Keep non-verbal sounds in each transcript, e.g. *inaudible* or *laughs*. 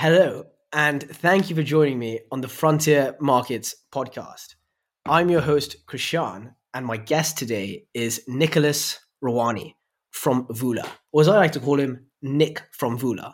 Hello, and thank you for joining me on the Frontier Markets podcast. I'm your host, Krishan, and my guest today is Nicholas Rawhani from Vula, or as I like to call him, Nick from Vula.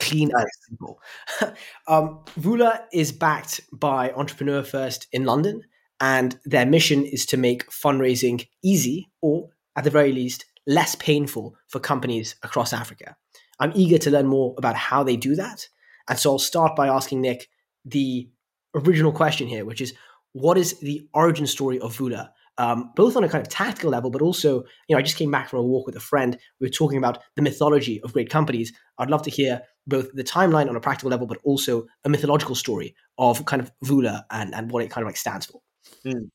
Clean and simple. *laughs* um, Vula is backed by Entrepreneur First in London, and their mission is to make fundraising easy, or at the very least, less painful for companies across Africa. I'm eager to learn more about how they do that. And so I'll start by asking Nick the original question here, which is what is the origin story of Vula? Um, both on a kind of tactical level, but also, you know, I just came back from a walk with a friend. We were talking about the mythology of great companies. I'd love to hear both the timeline on a practical level, but also a mythological story of kind of Vula and, and what it kind of like stands for. Mm.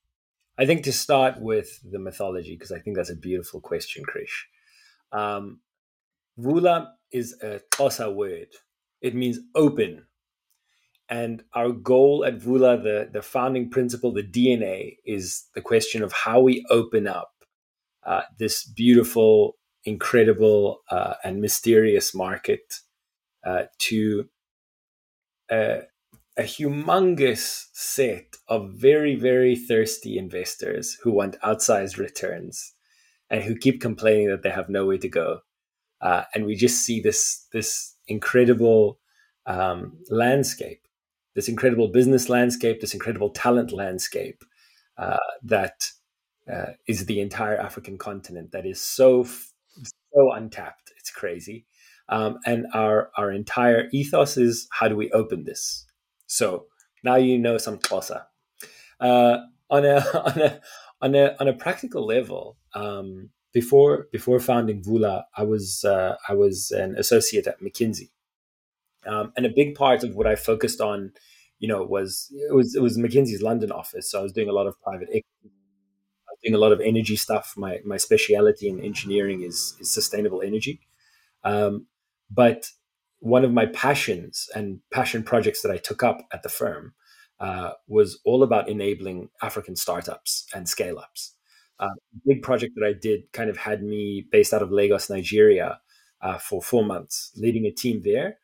I think to start with the mythology, because I think that's a beautiful question, Krish. Um, Vula is a Xhosa word. It means open. And our goal at Vula, the, the founding principle, the DNA, is the question of how we open up uh, this beautiful, incredible, uh, and mysterious market uh, to a, a humongous set of very, very thirsty investors who want outsized returns and who keep complaining that they have nowhere to go. Uh, and we just see this this incredible um, landscape this incredible business landscape, this incredible talent landscape uh, that uh, is the entire African continent that is so so untapped. It's crazy, um, and our our entire ethos is how do we open this? So now you know some Xhosa. Uh, on a *laughs* on a on a on a practical level, um, before before founding Vula, I was uh, I was an associate at McKinsey, um, and a big part of what I focused on, you know, was it was it was McKinsey's London office. So I was doing a lot of private equity, I was doing a lot of energy stuff. My my speciality in engineering is is sustainable energy. Um, but one of my passions and passion projects that I took up at the firm uh, was all about enabling African startups and scale ups. Uh, big project that I did kind of had me based out of Lagos, Nigeria, uh, for four months, leading a team there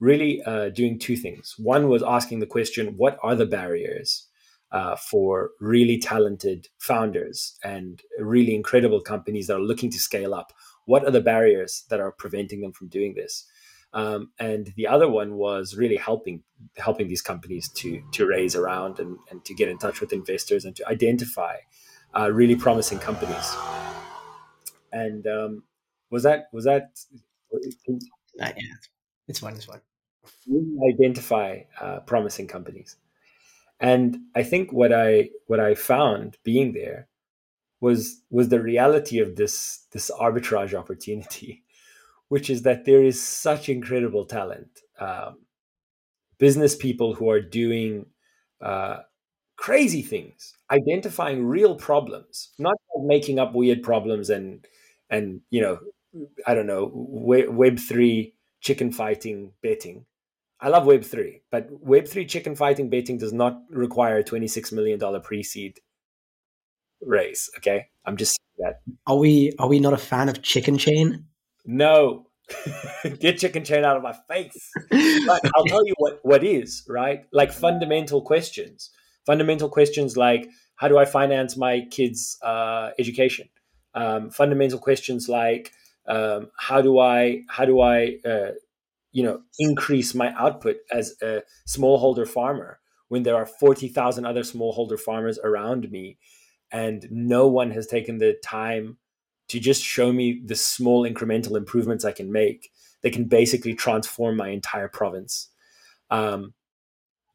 really uh, doing two things. One was asking the question, what are the barriers uh, for really talented founders and really incredible companies that are looking to scale up? What are the barriers that are preventing them from doing this? Um, and the other one was really helping helping these companies to to raise around and, and to get in touch with investors and to identify uh, really promising companies. And um, was that was that? Not yet. It's fine. It's fine identify uh, promising companies. And I think what I what I found being there was was the reality of this this arbitrage opportunity, *laughs* which is that there is such incredible talent, um, business people who are doing uh, crazy things, identifying real problems, not making up weird problems and and you know I don't know Web three chicken fighting betting, I love Web3, but Web3 chicken fighting betting does not require a $26 million pre seed raise. Okay. I'm just saying that. Are we are we not a fan of chicken chain? No. *laughs* Get chicken chain out of my face. But I'll *laughs* tell you what, what is, right? Like fundamental questions. Fundamental questions like how do I finance my kids' uh, education? Um, fundamental questions like um, how do I how do I uh, you know increase my output as a smallholder farmer when there are 40,000 other smallholder farmers around me and no one has taken the time to just show me the small incremental improvements I can make that can basically transform my entire province. Um,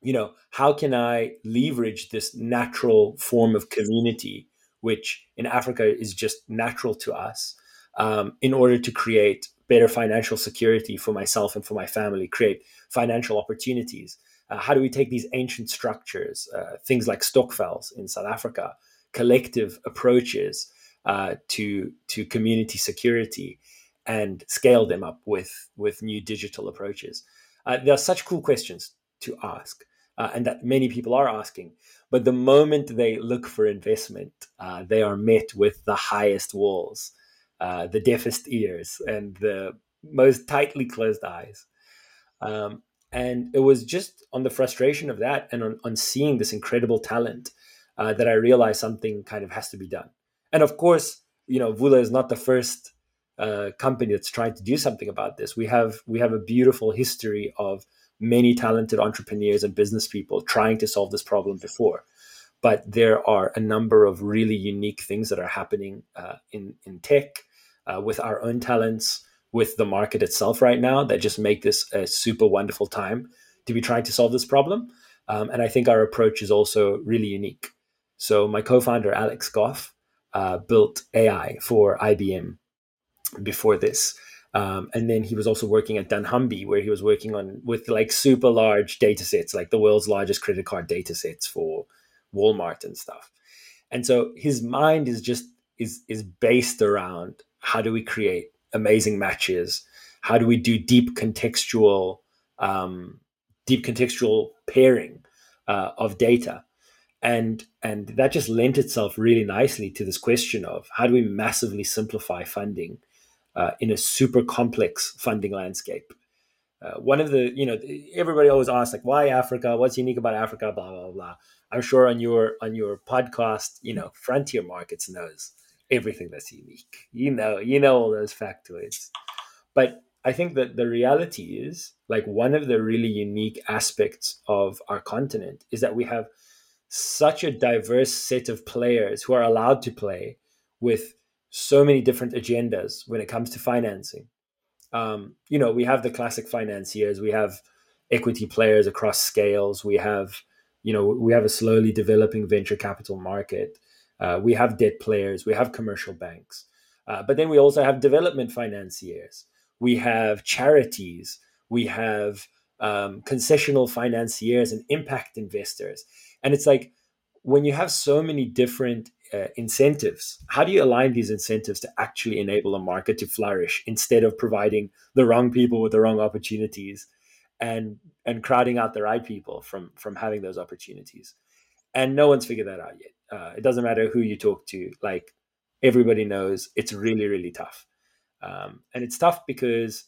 you know, how can I leverage this natural form of community, which in Africa is just natural to us, um, in order to create better financial security for myself and for my family, create financial opportunities. Uh, how do we take these ancient structures, uh, things like Stokvels in South Africa, collective approaches uh, to to community security, and scale them up with with new digital approaches? Uh, there are such cool questions to ask, uh, and that many people are asking. But the moment they look for investment, uh, they are met with the highest walls uh, the deafest ears and the most tightly closed eyes. Um, And it was just on the frustration of that and on, on seeing this incredible talent uh, that I realized something kind of has to be done. And of course, you know, Vula is not the first uh, company that's trying to do something about this. We have we have a beautiful history of many talented entrepreneurs and business people trying to solve this problem before. But there are a number of really unique things that are happening uh, in in tech uh, with our own talents, with the market itself right now that just make this a super wonderful time to be trying to solve this problem. Um, and I think our approach is also really unique. So my co-founder Alex Goff uh, built AI for IBM before this. Um, and then he was also working at dunnhumby, where he was working on with like super large data sets, like the world's largest credit card data sets for Walmart and stuff. And so his mind is just is is based around how do we create amazing matches? How do we do deep contextual um, deep contextual pairing uh, of data? And and that just lent itself really nicely to this question of how do we massively simplify funding uh, in a super complex funding landscape. Uh, one of the, you know, everybody always asks like, why Africa? What's unique about Africa? Blah blah blah. I'm sure on your on your podcast, you know, Frontier Markets knows everything that's unique. You know, you know all those factoids. But I think that the reality is like one of the really unique aspects of our continent is that we have such a diverse set of players who are allowed to play with so many different agendas when it comes to financing. Um, you know, we have the classic financiers, we have equity players across scales, we have, you know, we have a slowly developing venture capital market, uh, we have debt players, we have commercial banks, uh, but then we also have development financiers, we have charities, we have um, concessional financiers and impact investors, and it's like when you have so many different uh, incentives. How do you align these incentives to actually enable a market to flourish instead of providing the wrong people with the wrong opportunities and and crowding out the right people from from having those opportunities? And no one's figured that out yet. Uh, it doesn't matter who you talk to; like everybody knows, it's really really tough. Um, and it's tough because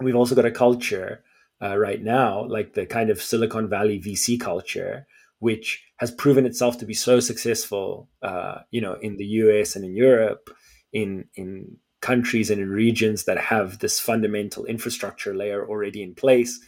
we've also got a culture uh, right now, like the kind of Silicon Valley VC culture, which has proven itself to be so successful, uh, you know, in the US and in Europe, in in countries and in regions that have this fundamental infrastructure layer already in place,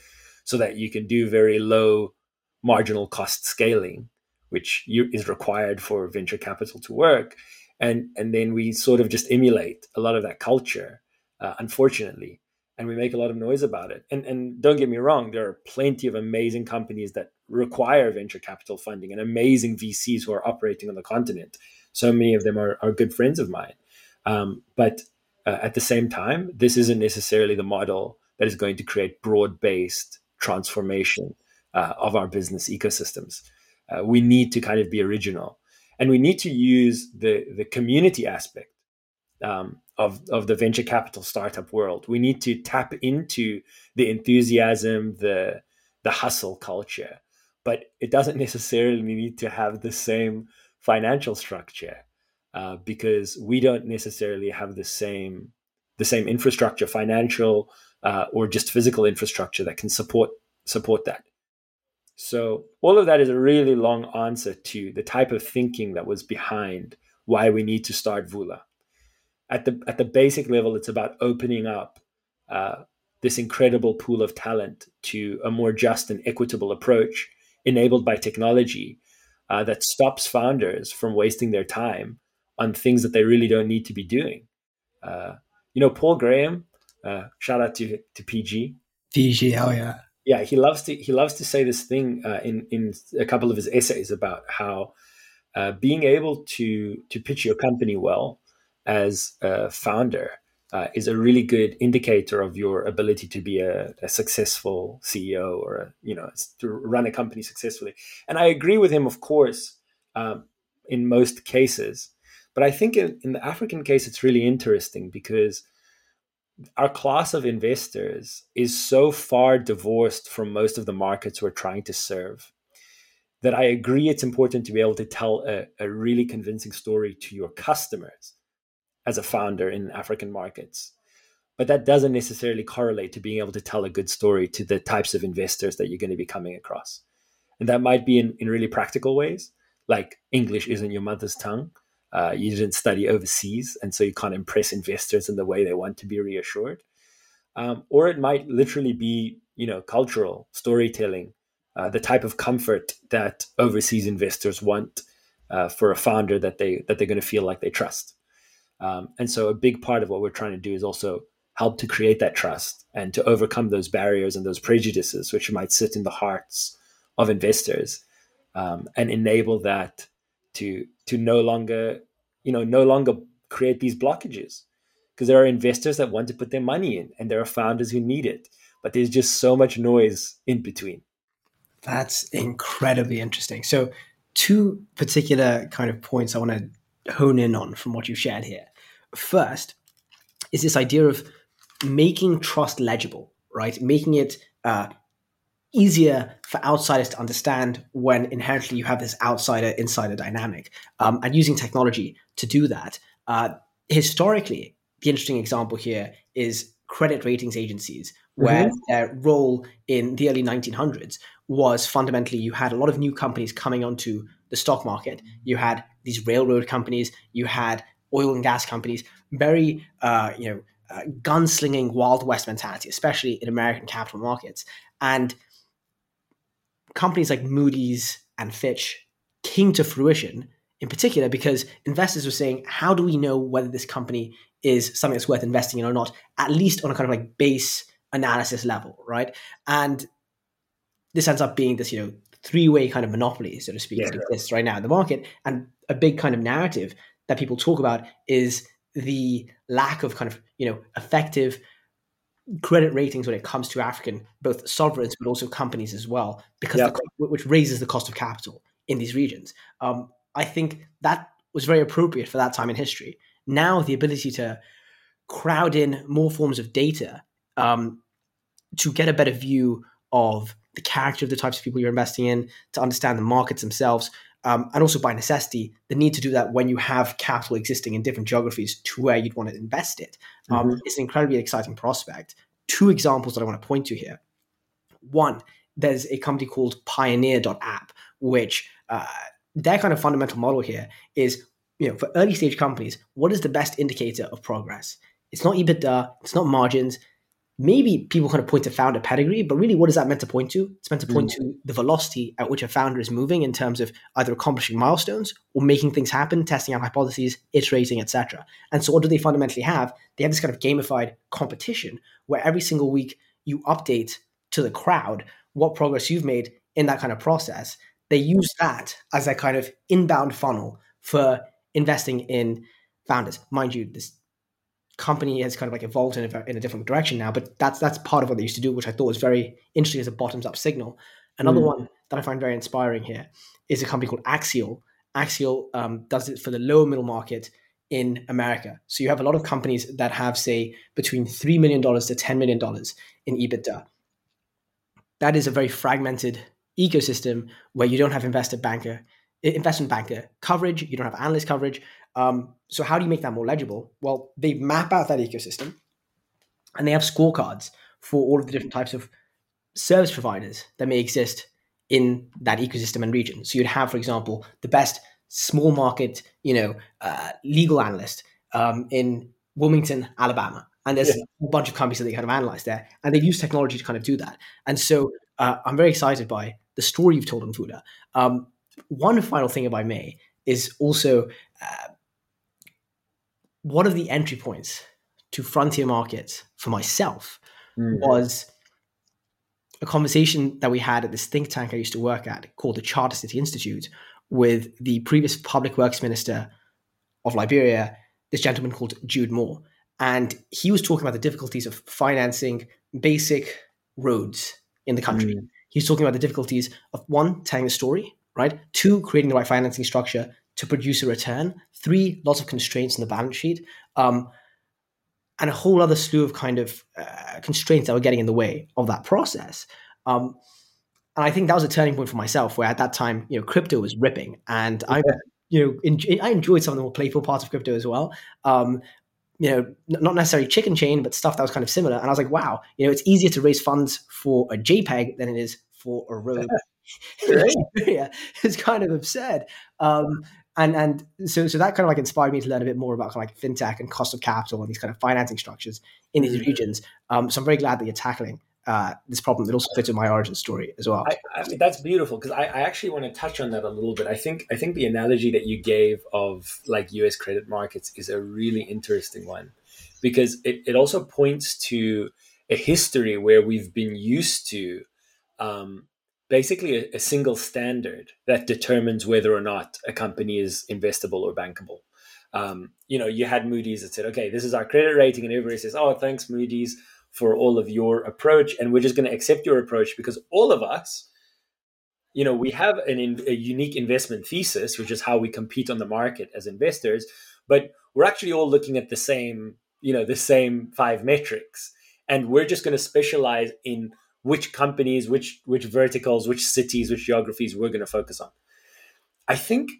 so that you can do very low marginal cost scaling, which you, is required for venture capital to work, and and then we sort of just emulate a lot of that culture, uh, unfortunately, and we make a lot of noise about it. And and don't get me wrong, there are plenty of amazing companies that require venture capital funding and amazing VCs who are operating on the continent. So many of them are, are good friends of mine. Um, but uh, at the same time, this isn't necessarily the model that is going to create broad based transformation uh, of our business ecosystems. Uh, we need to kind of be original and we need to use the, the community aspect um, of, of the venture capital startup world. We need to tap into the enthusiasm, the, the hustle culture but it doesn't *laughs* necessarily need to have the same financial structure uh, because we don't necessarily have the same the same infrastructure, financial uh, or just physical infrastructure that can support support that. So all of that is a really long answer to the type of thinking that was behind why we need to start Vula. At the at the basic level, it's about opening up uh, this incredible pool of talent to a more just and equitable approach enabled by technology uh, that stops founders from wasting their time on things that they really don't need to be doing. Uh, you know, Paul Graham, uh, shout out to, to PG. PG, oh yeah. Yeah, he loves to he loves to say this thing uh, in in a couple of his essays about how uh, being able to to pitch your company well as a founder uh, is a really good indicator of your ability to be a, a, successful CEO or a, you know to run a company successfully. And I agree with him, of course, um, in most cases. But I think in, in the African case, it's really interesting because our class of investors is so far divorced from most of the markets we're trying to serve that I agree it's important to be able to tell a, a really convincing story to your customers as a founder in African markets. but that doesn't necessarily correlate to being able to tell a good story to the types of investors that you're going to be coming across. And that might be in, in really practical ways, like English isn't your mother's tongue. Uh, you didn't study overseas, and so you can't impress investors in the way they want to be reassured. Um, or it might literally be, you know, cultural storytelling, uh, the type of comfort that overseas investors want uh, for a founder that they that they're going to feel like they trust. Um, and so, a big part of what we're trying to do is also help to create that trust and to overcome those barriers and those prejudices which might sit in the hearts of investors, um, and enable that to to no longer, you know, no longer create these blockages because there are investors that want to put their money in, and there are founders who need it, but there's just so much noise in between. That's incredibly interesting. So two particular kind of points I want to hone in on from what you've shared here. First is this idea of making trust legible, right? Making it uh, easier for outsiders to understand when inherently you have this outsider insider dynamic um, and using technology to do that. Uh, historically, the interesting example here is credit ratings agencies, where mm-hmm. their role in the early 1900s was fundamentally you had a lot of new companies coming onto the stock market. You had these railroad companies, you had oil and gas companies, very uh, you know uh, gunslinging Wild West mentality, especially in American capital markets, and companies like Moody's and Fitch came to fruition in particular because investors were saying, how do we know whether this company is something that's worth investing in or not, at least on a kind of like base analysis level, right? And this ends up being this, you know, three-way kind of monopoly, so to speak, yeah. that exists right now in the market. And a big kind of narrative that people talk about is the lack of kind of, you know, effective credit ratings when it comes to African both sovereigns but also companies as well, because the, which raises the cost of capital in these regions. Um, I think that was very appropriate for that time in history. Now the ability to crowd in more forms of data um, to get a better view of the character of the types of people you're investing in, to understand the markets themselves, um, and also by necessity, the need to do that when you have capital existing in different geographies to where you'd want to invest it. Um, mm-hmm. It's an incredibly exciting prospect. Two examples that I want to point to here. One, there's a company called Pioneer.app, which uh, their kind of fundamental model here is, you know, for early stage companies, what is the best indicator of progress? It's not EBITDA, it's not margins, maybe people kind of point to founder pedigree, but really, what is that meant to point to? It's meant to point mm. to the velocity at which a founder is moving in terms of either accomplishing milestones or making things happen, testing out hypotheses, iterating, etc. And so, what do they fundamentally have? They have this kind of gamified competition where every single week you update to the crowd what progress you've made in that kind of process. They use that as a kind of inbound funnel for investing in founders. Mind you, this company has kind of like evolved in a, in a different direction now. But that's that's part of what they used to do, which I thought was very interesting as a bottoms up signal. Another mm. one that I find very inspiring here is a company called Axial. Axial um, does it for the lower middle market in America. So you have a lot of companies that have, say, between $3 million to $10 million in EBITDA. That is a very fragmented ecosystem where you don't have investor banker, investment banker coverage, you don't have analyst coverage, um, so how do you make that more legible? Well, they map out that ecosystem and they have scorecards for all of the different types of service providers that may exist in that ecosystem and region. So you'd have, for example, the best small market, you know, uh, legal analyst um, in Wilmington, Alabama. And there's yeah. a bunch of companies that they kind of analyze there. And they've used technology to kind of do that. And so uh, I'm very excited by the story you've told on Vula. Um, one final thing, if I may, is also uh, one of the entry points to frontier markets for myself mm. was a conversation that we had at this think tank I used to work at called the Charter City Institute with the previous public works minister of Liberia, this gentleman called Gyude Moore. And he was talking about the difficulties of financing basic roads in the country. Mm. He was talking about the difficulties of one, telling the story, right? Two, creating the right financing structure to produce a return. Three, lots of constraints in the balance sheet. Um, and a whole other slew of kind of uh, constraints that were getting in the way of that process. Um, and I think that was a turning point for myself, where at that time, you know, crypto was ripping, and I, you know, I enjoyed some of the more playful parts of crypto as well. Um, you know, not necessarily chicken chain, but stuff that was kind of similar. And I was like, wow, you know, it's easier to raise funds for a JPEG than it is for a road. *laughs* *laughs* yeah, it's kind of absurd. Um, and and so so that kind of like inspired me to learn a bit more about kind of like fintech and cost of capital and these kind of financing structures in these mm-hmm. regions. Um, so I'm very glad that you're tackling uh, this problem that also fits with my origin story as well. I, I mean, that's beautiful because I, I, actually want to touch on that a little bit. I think I think the analogy that you gave of like U.S. credit markets is a really interesting one because it, it also points to a history where we've been used to um, basically a, a, single standard that determines whether or not a company is investable or bankable. Um, you know, you had Moody's that said, okay, this is our credit rating, and everybody says, oh, thanks, Moody's, for all of your approach, and we're just going to accept your approach because all of us, you know, we have an, a unique investment thesis, which is how we compete on the market as investors, but we're actually all looking at the same, you know, the same five metrics, and we're just going to specialize in which companies, which which verticals, which cities, which geographies we're going to focus on. I think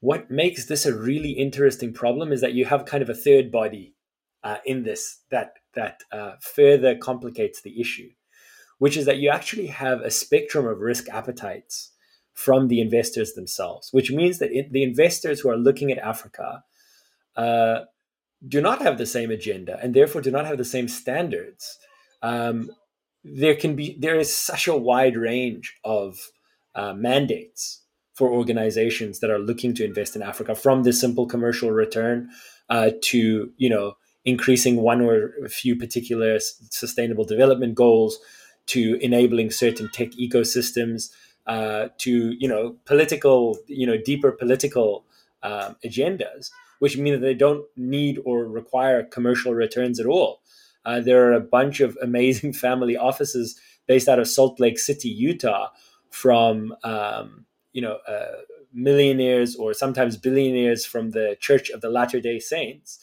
what makes this a really interesting problem is that you have kind of a third body uh, in this that that uh, further complicates the issue, which is that you actually have a spectrum of risk appetites from the investors themselves, which means that it, the investors who are looking at Africa uh, do not have the same agenda and therefore do not have the same standards um, there can be there is such a wide range of uh, mandates for organizations that are looking to invest in Africa, from the simple commercial return uh, to you know increasing one or a few particular sustainable development goals, to enabling certain tech ecosystems, uh, to you know political you know deeper political um, agendas, which mean that they don't need or require commercial returns at all. Uh, there are a bunch of amazing *laughs* family offices based out of Salt Lake City, Utah, from um, you know uh, millionaires or sometimes billionaires from the Church of the Latter Day Saints,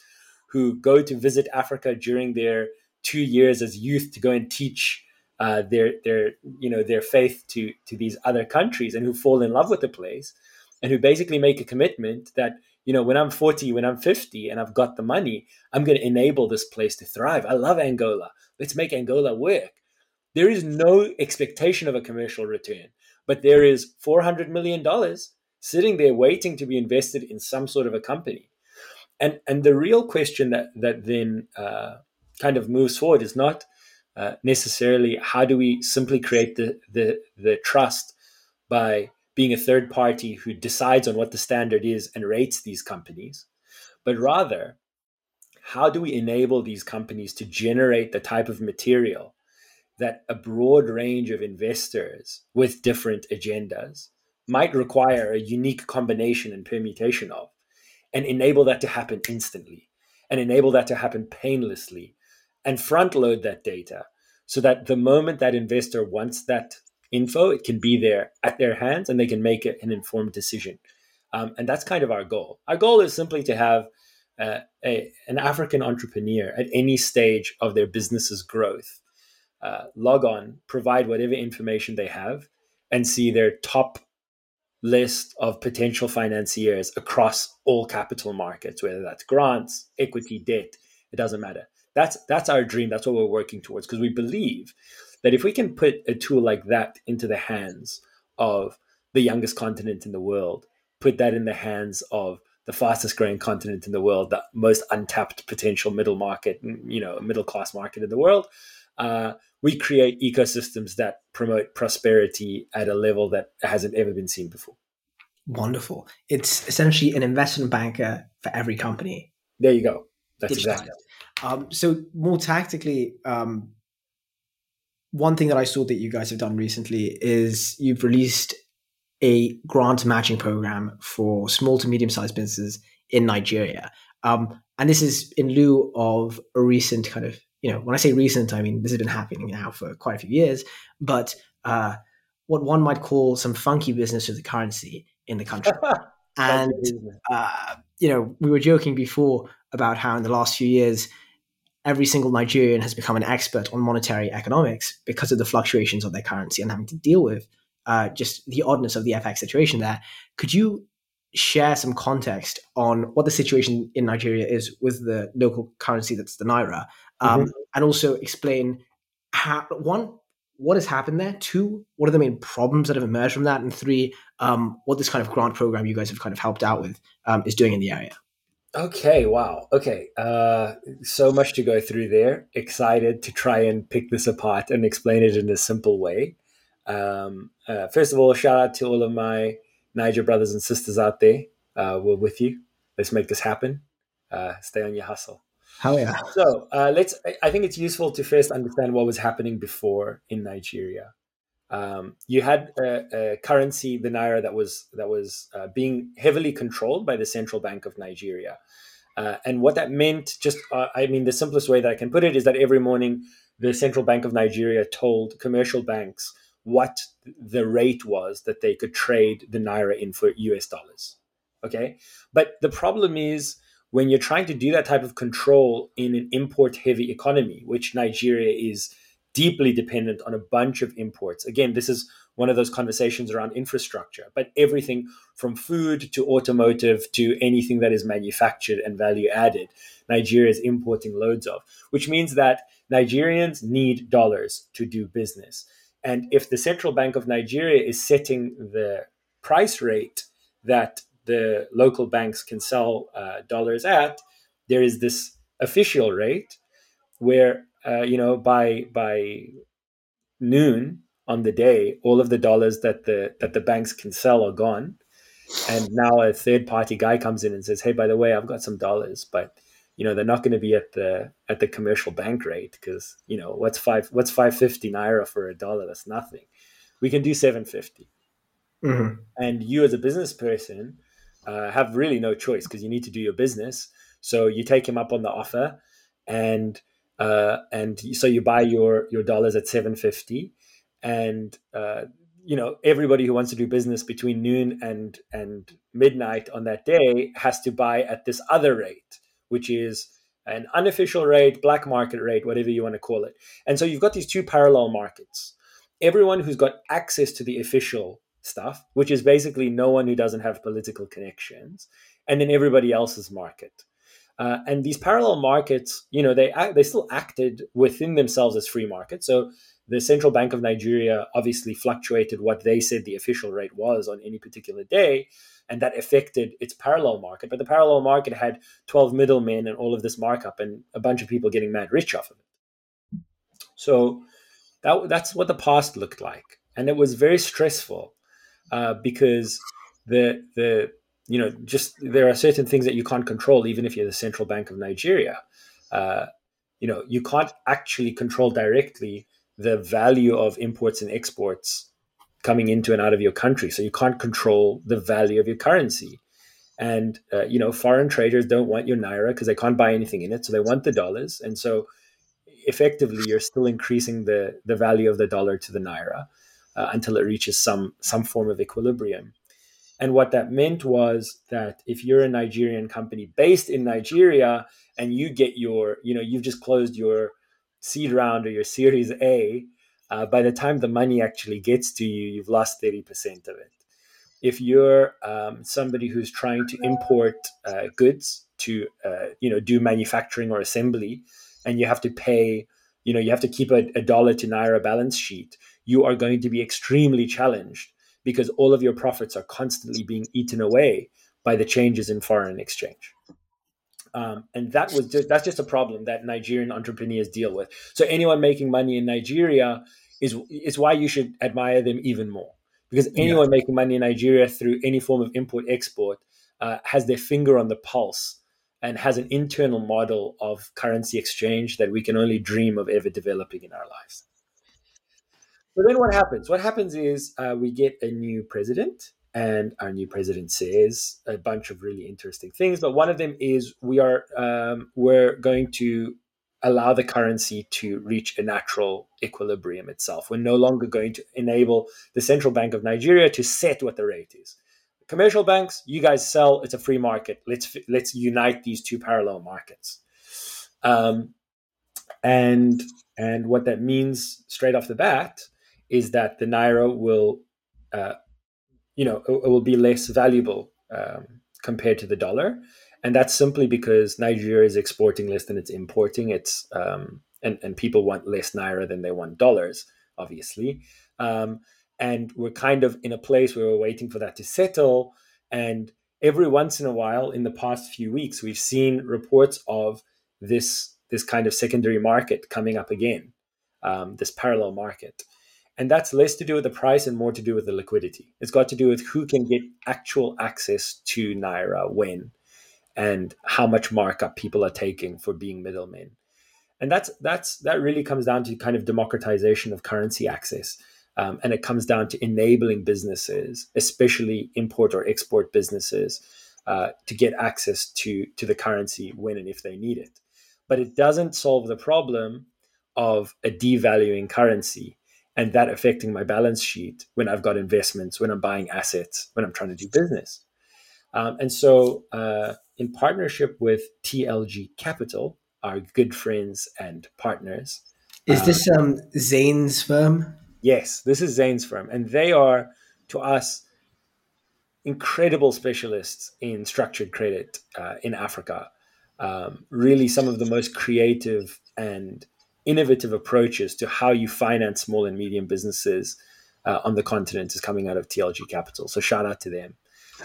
who go to visit Africa during their two years as youth to go and teach uh, their their you know their faith to to these other countries, and who fall in love with the place, and who basically make a commitment that you know, when I'm 40, when I'm 50 and I've got the money, I'm going to enable this place to thrive. I love Angola. Let's make Angola work. There is no expectation of a commercial return, but there is $400 million sitting there waiting to be invested in some sort of a company. And, and the real question that, that then uh, kind of moves forward is not uh, necessarily how do we simply create the, the, the trust by being a third party who decides on what the standard is and rates these companies, but rather, how do we enable these companies to generate the type of material that a broad range of investors with different agendas might require a unique combination and permutation of, and enable that to happen instantly, and enable that to happen painlessly, and front load that data so that the moment that investor wants that info, it can be there at their hands and they can make an informed decision. Um, and that's kind of our goal. Our goal is simply to have uh, a, an African entrepreneur at any stage of their business's growth uh, log on, provide whatever information they have, and see their top list of potential financiers across all capital markets, whether that's grants, equity, debt, it doesn't matter. That's that's our dream. That's what we're working towards because we believe that if we can put a tool like that into the hands of the youngest continent in the world, put that in the hands of the fastest growing continent in the world, the most untapped potential middle market, you know, middle class market in the world, uh, we create ecosystems that promote prosperity at a level that hasn't ever been seen before. Wonderful. It's essentially an investment banker for every company. There you go. That's exactly. Um, so more tactically, um, one thing that I saw that you guys have done recently is you've released a grant matching program for small to medium sized businesses in Nigeria. Um, and this is in lieu of a recent kind of, you know, when I say recent, I mean this has been happening now for quite a few years, but uh, what one might call some funky business with the currency in the country. *laughs* and, uh, you know, we were joking before about how in the last few years, every single Nigerian has become an expert on monetary economics because of the fluctuations of their currency and having to deal with uh, just the oddness of the FX situation there. Could you share some context on what the situation in Nigeria is with the local currency that's the naira, um, mm-hmm. and also explain how one what has happened there, two what are the main problems that have emerged from that, and three um, what this kind of grant program you guys have kind of helped out with um, is doing in the area. Okay, wow. Okay, uh, so much to go through there. Excited to try and pick this apart and explain it in a simple way. Um, uh, first of all, shout out to all of my Naija brothers and sisters out there. Uh, we're with you. Let's make this happen. Uh, stay on your hustle. Hell yeah. So uh, let's. I think it's useful to first understand what was happening before in Nigeria. Um, you had a, a, currency, the naira, that was that was uh, being heavily controlled by the central bank of Nigeria. Uh, and what that meant, just uh, I mean, the simplest way that I can put it is that every morning the central bank of Nigeria told commercial banks what the rate was that they could trade the naira in for US dollars. Okay. But the problem is when you're trying to do that type of control in an import heavy economy, which Nigeria is deeply dependent on a bunch of imports. Again, this is one of those conversations around infrastructure, but everything from food to automotive to anything that is manufactured and value added, Nigeria is importing loads of, which means that Nigerians need dollars to do business. And if the central bank of Nigeria is setting the price rate that the local banks can sell uh, dollars at, there is this official rate where uh, you know by by noon on the day, all of the dollars that the that the banks can sell are gone, and now a third party guy comes in and says, "Hey, by the way, I've got some dollars, but." you know they're not going to be at the at the commercial bank rate because you know what's five what's 550 naira for a dollar that's nothing we can do 750 mm-hmm. and you as a business person uh, have really no choice because you need to do your business so you take him up on the offer and uh, and so you buy your your dollars at 750 and uh, you know everybody who wants to do business between noon and and midnight on that day has to buy at this other rate which is an unofficial rate, black market rate, whatever you want to call it. And so you've got these two parallel markets. Everyone who's got access to the official stuff, which is basically no one who doesn't have political connections, and then everybody else's market. Uh, and these parallel markets, you know, they they still acted within themselves as free markets. So the central bank of Nigeria obviously fluctuated what they said the official rate was on any particular day, and that affected its parallel market. But the parallel market had 12 middlemen and all of this markup and a bunch of people getting mad rich off of it. So that, that's what the past looked like. And it was very stressful uh, because the, the, you know, just there are certain things that you can't control, even if you're the central bank of Nigeria. Uh, you know, you can't actually control directly the value of imports and exports coming into and out of your country. So you can't control the value of your currency. And uh, you know, foreign traders don't want your naira because they can't buy anything in it, so they want the dollars. And so, effectively, you're still increasing the the value of the dollar to the naira uh, until it reaches some some form of equilibrium. And what that meant was that if you're a Nigerian company based in Nigeria and you get your, you know, you've just closed your seed round or your Series A, uh, by the time the money actually gets to you, you've lost 30% of it. If you're um, somebody who's trying to import uh, goods to, uh, you know, do manufacturing or assembly, and you have to pay, you know, you have to keep a, a dollar to naira balance sheet, you are going to be extremely challenged because all of your profits are constantly being eaten away by the changes in foreign exchange. Um, and that was just, that's just a problem that Nigerian entrepreneurs deal with. So anyone making money in Nigeria is is why you should admire them even more because anyone yeah. making money in Nigeria through any form of import export uh, has their finger on the pulse and has an internal model of currency exchange that we can only dream of ever developing in our lives. So then what happens? What happens is uh, we get a new president and our new president says a bunch of really interesting things but one of them is we are um, we're going to allow the currency to reach a natural equilibrium itself. We're no longer going to enable the central bank of nigeria to set what the rate is. Commercial banks you guys sell it's a free market. Let's let's unite these two parallel markets. Um, and and what that means straight off the bat is that the naira will uh, you know it, it will be less valuable um, compared to the dollar, and that's simply because Nigeria is exporting less than it's importing. It's um, and and people want less naira than they want dollars, obviously. Um, and we're kind of in a place where we're waiting for that to settle. And every once in a while, in the past few weeks, we've seen reports of this this kind of secondary market coming up again, um, this parallel market. And that's less to do with the price and more to do with the liquidity. It's got to do with who can get actual access to Naira when and how much markup people are taking for being middlemen. And that's that's that really comes down to kind of democratization of currency access. Um, and it comes down to enabling businesses, especially import or export businesses, uh, to get access to to the currency when and if they need it. But it doesn't solve the problem of a devaluing currency and that affecting my balance sheet when I've got investments, when I'm buying assets, when I'm trying to do business. Um, and so, uh, in partnership with TLG Capital, our good friends and partners. Is this uh, um, Zane's firm? Yes, this is Zane's firm. And they are, to us, incredible specialists in structured credit uh, in Africa. Um, really, some of the most creative and innovative approaches to how you finance small and medium businesses uh, on the continent is coming out of TLG Capital. So, shout out to them.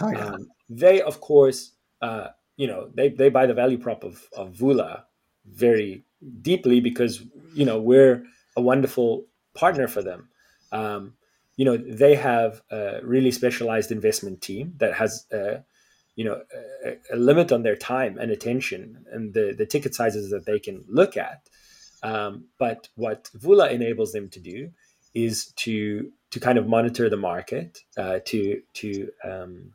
Oh, yeah. um, they, of course, uh, you know, they, they buy the value prop of, of Vula very deeply because, you know, we're a wonderful partner for them. Um, you know, they have a really specialized investment team that has, uh, you know, a, a, limit on their time and attention and the, the ticket sizes that they can look at. Um, but what Vula enables them to do is to to kind of monitor the market, uh, to to um,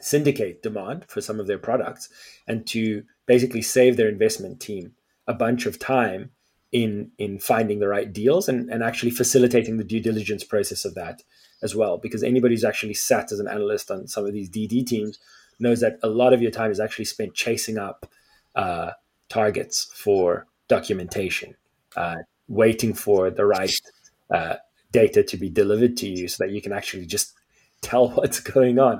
syndicate demand for some of their products and to basically save their investment team a bunch of time in in finding the right deals and, and actually facilitating the due diligence process of that as well. Because anybody who's actually sat as an analyst on some of these dd teams knows that a lot of your time is actually spent chasing up uh, targets for documentation uh, waiting for the right uh, data to be delivered to you so that you can actually just *laughs* tell what's going on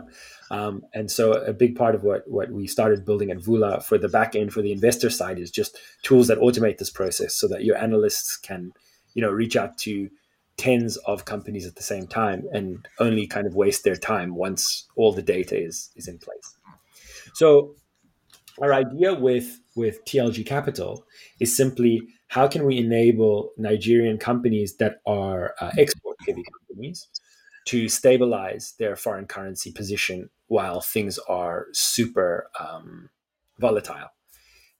um, and so a big part of what, what we started building at Vula for the back end for the investor side is just tools that automate this process so that your analysts can, you know, reach out to tens of companies at the same time and only kind of waste their time once all the data is, is in place. So our idea with, with TLG Capital is simply how can we enable Nigerian companies that are uh, export heavy companies to stabilize their foreign currency position while things are super um, volatile.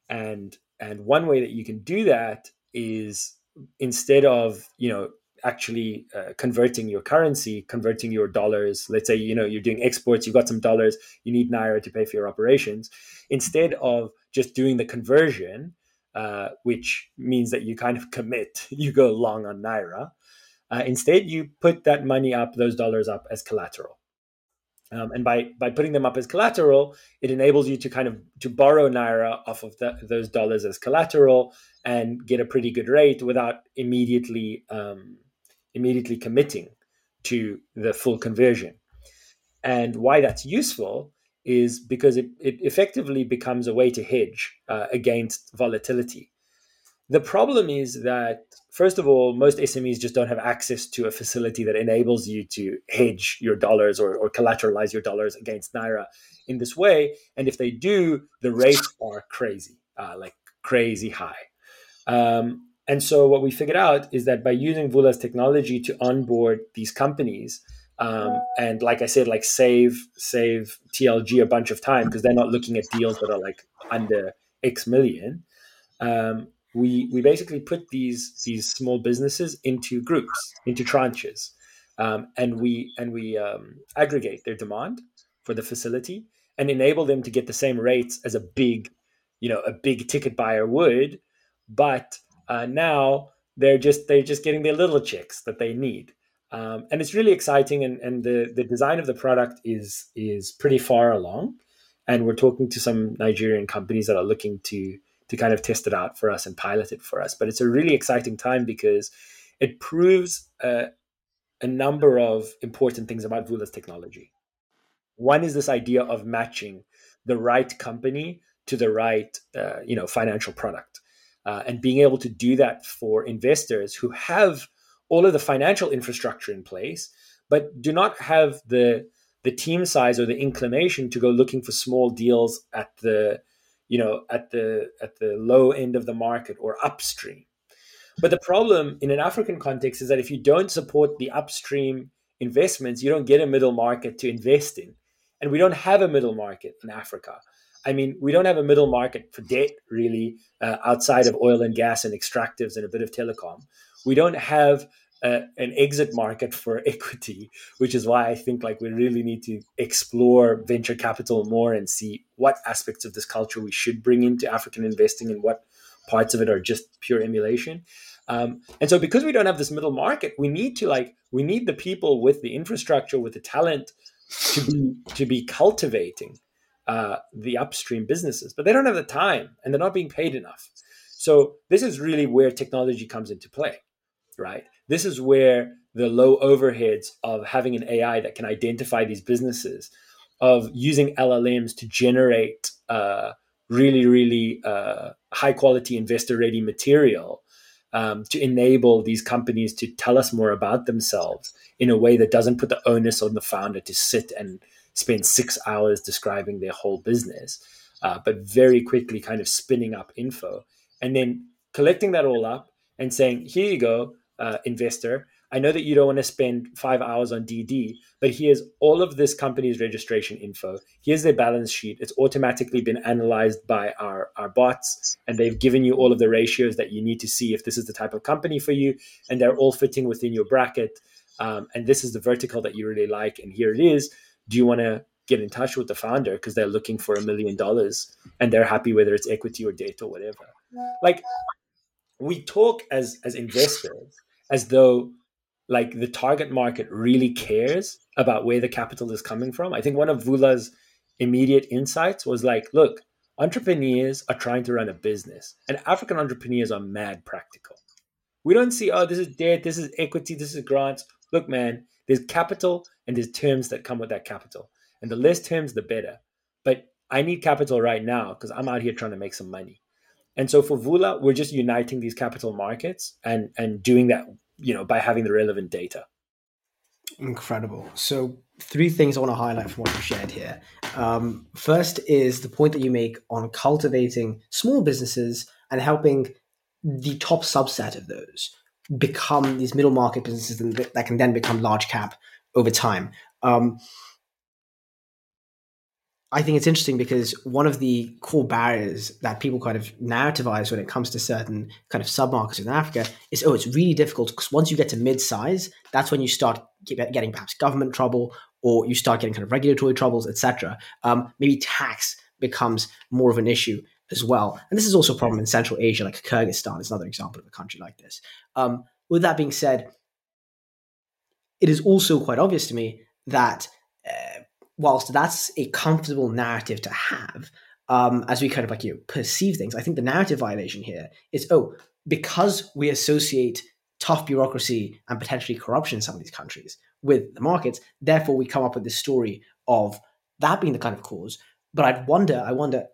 And and one way that you can do that is instead of you know actually uh, converting your currency, converting your dollars. Let's say you know you're doing exports, you've got some dollars, you need naira to pay for your operations. Instead of just doing the conversion, uh, which means that you kind of commit, *laughs* you go long on naira. Uh, instead, you put that money up, those dollars up as collateral. Um, and by, by putting them up as collateral, it enables you to kind of to borrow naira off of the, those dollars as collateral and get a pretty good rate without immediately um, immediately committing to the full conversion. And why that's useful is because it, it effectively becomes a way to hedge uh, against volatility. The problem is that, first of all, most SMEs just don't have access to a facility that enables you to hedge your dollars or, or collateralize your dollars against Naira in this way. And if they do, the rates are crazy, uh, like crazy high. Um, and so what we figured out is that by using Vula's technology to onboard these companies, um, and like I said, like save save TLG a bunch of time because they're not looking at deals that are like under X million. Um, we we basically put these these small businesses into groups, into tranches, um, and we and we um, aggregate their demand for the facility and enable them to get the same rates as a big, you know, a big ticket buyer would, but uh, now they're just they're just getting their little checks that they need. Um, and it's really exciting and, and the, the design of the product is is pretty far along and we're talking to some nigerian companies that are looking to to kind of test it out for us and pilot it for us. But it's a really exciting time because it proves uh, a number of important things about Vula's technology. One is this idea of matching the right company to the right, uh, you know, financial product, uh, and being able to do that for investors who have all of the financial infrastructure in place, but do not have the the team size or the inclination to go looking for small deals at the you know at the at the low end of the market or upstream. But the problem in an african context is that if you don't support the upstream investments you don't get a middle market to invest in. And we don't have a middle market in africa. I mean we don't have a middle market for debt really uh, outside of oil and gas and extractives and a bit of telecom. We don't have an exit market for *laughs* equity, which is why I think like we really need to explore venture capital more and see what aspects of this culture we should bring into African investing and what parts of it are just pure emulation. Um, and so because we don't have this middle market, we need to like we need the people with the infrastructure, with the talent to be to be cultivating uh, the upstream businesses, but they don't have the time and they're not being paid enough. So this is really where technology comes into play, right? This is where the low overheads of having an AI that can identify these businesses, of using LLMs to generate uh, really, really uh, high quality investor ready material um, to enable these companies to tell us more about themselves in a way that doesn't put the onus on the founder to sit and spend six hours describing their whole business, uh, but very quickly kind of spinning up info and then collecting that all up and saying, here you go uh, investor. I know that you don't want to spend five hours on DD, but here's all of this company's registration info. Here's their balance sheet. It's automatically been analyzed by our, our bots, and they've given you all of the ratios that you need to see if this is the type of company for you, and they're all fitting within your bracket. Um, and this is the vertical that you really like, and here it is. Do you want to get in touch with the founder because they're looking for a million dollars and they're happy whether it's equity or debt or whatever? Like we talk as as investors as though like the target market really cares about where the capital is coming from. I think one of Vula's immediate insights was like, look, entrepreneurs are trying to run a business, and African entrepreneurs are mad practical. We don't see, oh, this is debt, this is equity, this is grants. Look, man, there's capital and there's terms that come with that capital. And the less terms, the better. But I need capital right now because I'm out here trying to make some money. And so for Vula, we're just uniting these capital markets and and doing that, you know, by having the relevant data. Incredible. So three things I want to highlight from what you shared here. Um, first is the point that you make on cultivating small businesses and helping the top subset of those become these middle market businesses that can then become large cap over time. Um, I think it's interesting because one of the core barriers that people kind of narrativize when it comes to certain kind of submarkets in Africa is, oh, it's really difficult because once you get to mid-size, that's when you start getting perhaps government trouble or you start getting kind of regulatory troubles, etc. Um, maybe tax becomes more of an issue as well. And this is also a problem in Central Asia, like Kyrgyzstan is another example of a country like this. Um, with that being said, it is also quite obvious to me that uh, whilst that's a comfortable narrative to have, um, as we kind of like you know, perceive things, I think the narrative violation here is oh, because we associate tough bureaucracy and potentially corruption in some of these countries with the markets, therefore we come up with this story of that being the kind of cause. But I'd wonder, I wonder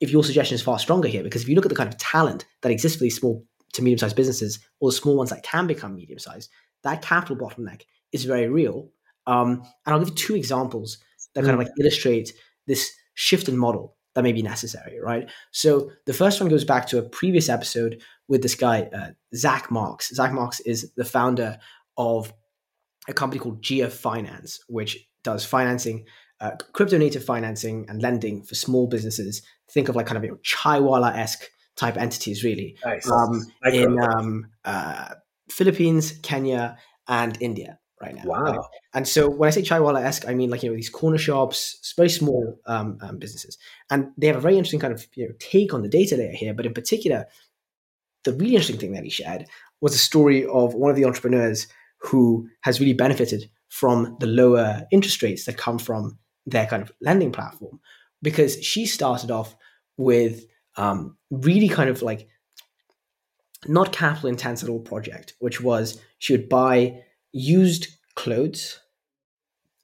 if your suggestion is far stronger here, because if you look at the kind of talent that exists for these small to medium sized businesses, or the small ones that can become medium sized, that capital bottleneck is very real. Um, and I'll give you two examples that kind of mm. like illustrate this shift in model that may be necessary, right? So the first one goes back to a previous episode with this guy, uh, Zach Marks. Zach Marks is the founder of a company called Jia Finance, which does financing, uh, crypto native financing and lending for small businesses. Think of like kind of you know, Chaiwala esque type entities, really, nice. um, in um, uh, Philippines, Kenya, and India right now. Wow. Right? And so when I say Chaiwala esque, I mean like, you know, these corner shops, very small um, um, businesses. And they have a very interesting kind of you know, take on the data layer here. But in particular, the really interesting thing that he shared was a story of one of the entrepreneurs who has really benefited from the lower interest rates that come from their kind of lending platform because she started off with um, really kind of like not capital intense at all project, which was she would buy used clothes,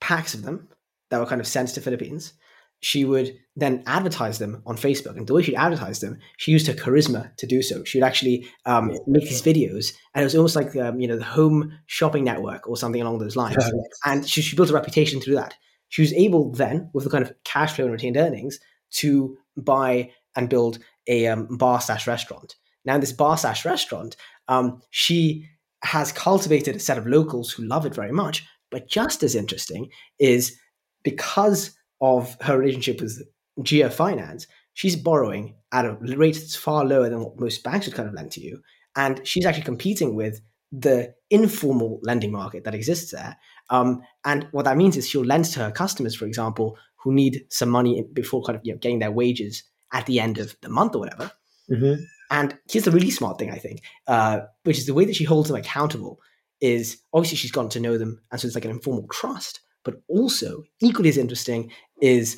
packs of them, that were kind of sent to Philippines. She would then advertise them on Facebook, and the way she'd advertise them, she used her charisma to do so. She would actually um, make these videos, and it was almost like um, you know the Home Shopping Network or something along those lines. and she, she built a reputation through that. She was able then, with the kind of cash flow and retained earnings, to buy and build a um, bar slash restaurant. Now, in this bar slash restaurant, um, she has cultivated a set of locals who love it very much. But just as interesting is because of her relationship with Jia Finance, she's borrowing at a rate that's far lower than what most banks would kind of lend to you. And she's actually competing with the informal lending market that exists there. Um, and what that means is she'll lend to her customers, for example, who need some money before kind of you know, getting their wages at the end of the month or whatever. Mm-hmm. And here's the really smart thing, I think, uh, which is the way that she holds them accountable is obviously she's gotten to know them. And so it's like an informal trust. But also, equally as interesting, is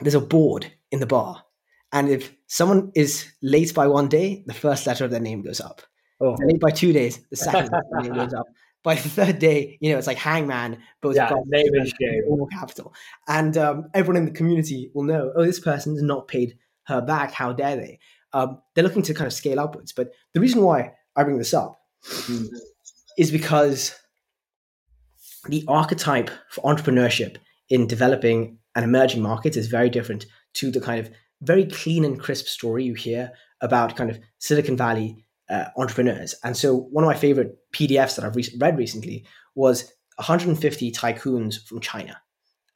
there's a board in the bar. And if someone is late by one day, the first letter of their name goes up. Oh. late by two days, the *laughs* second name goes up. By the third day, you know, it's like hangman, but with yeah, name and *laughs* shame. More capital. And um, everyone in the community will know, oh, this person's not paid her back. How dare they? Um, they're looking to kind of scale upwards. But the reason why I bring this up mm. is because the archetype for entrepreneurship in developing and emerging markets is very different to the kind of very clean and crisp story you hear about kind of Silicon Valley uh, entrepreneurs. And so one of my favorite PDFs that I've re- read recently was 150 tycoons from China.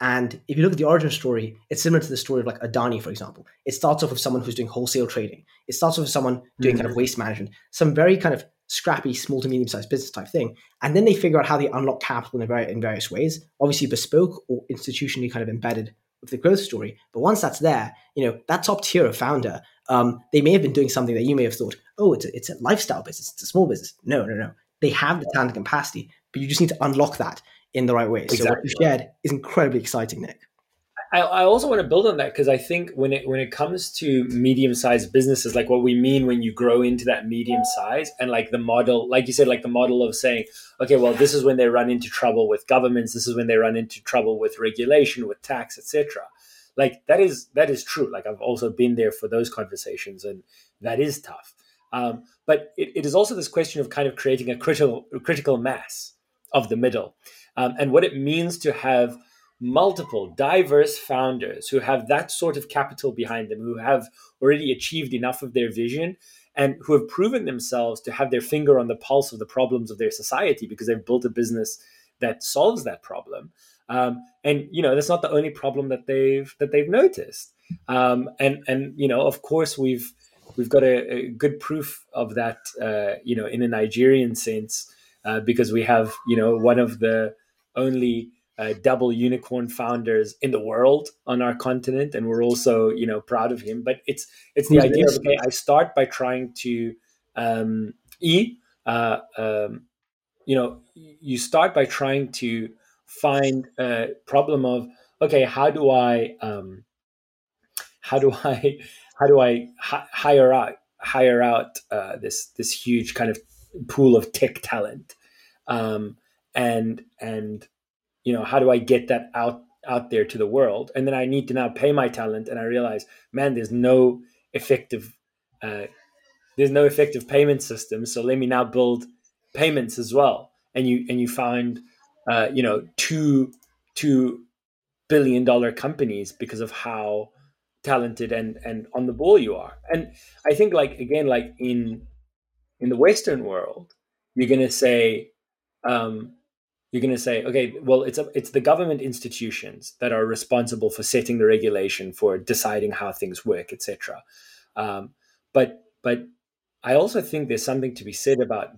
And if you look at the origin story, it's similar to the story of like Adani, for example. It starts off with someone who's doing wholesale trading. It starts off with someone doing mm-hmm. kind of mm. waste management, some very kind of scrappy, small to medium sized business type thing. And then they figure out how they unlock capital in, very, in various ways, obviously bespoke or institutionally kind of embedded with the growth story. But once that's there, you know, that top tier of founder, um, they may have been doing something that you may have thought, oh, it's a, it's a lifestyle business, it's a small business. No, no, no. They have the talent and capacity, but you just need to unlock that in the right way. Exactly. So what you shared is incredibly exciting, Nick. I, I also want to build on that because I think when it when it comes to medium sized businesses, like what we mean when you grow into that medium size, and like the model, like you said, like the model of saying, okay, well, this is when they run into trouble with governments, this is when they run into trouble with regulation, with tax, etc. Like that is that is true. Like I've also been there for those conversations, and that is tough. Um, but it, it is also this question of kind of creating a critical critical mass of the middle, um, and what it means to have multiple diverse founders who have that sort of capital behind them, who have already achieved enough of their vision and who have proven themselves to have their finger on the pulse of the problems of their society because they've built a business that solves that problem. Um, and you know that's not the only problem that they've that they've noticed. Um, and and you know of course we've we've got a, a good proof of that uh, you know in a Nigerian sense uh, because we have you know one of the only uh, double unicorn founders in the world on our continent, and we're also you know proud of him. But it's it's the idea of okay, I start by trying to um, e uh, um, you know you start by trying to find a problem of okay, how do I um, how do I how do I hi- hire out hire out uh, this this huge kind of pool of tech talent um, and and you know how do i get that out out there to the world? And then i need to now pay my talent and i realize man there's no effective uh, there's no effective payment system so let me now build payments as well. And you and you find uh, you know two two billion dollar companies because of how talented and and on the ball you are. And i think like again like in in the western world you're going to say um, you're going to say, okay, well, it's a, it's the government institutions that are responsible for setting the regulation, for deciding how things work, etc. Um, but but I also think there's something to be said about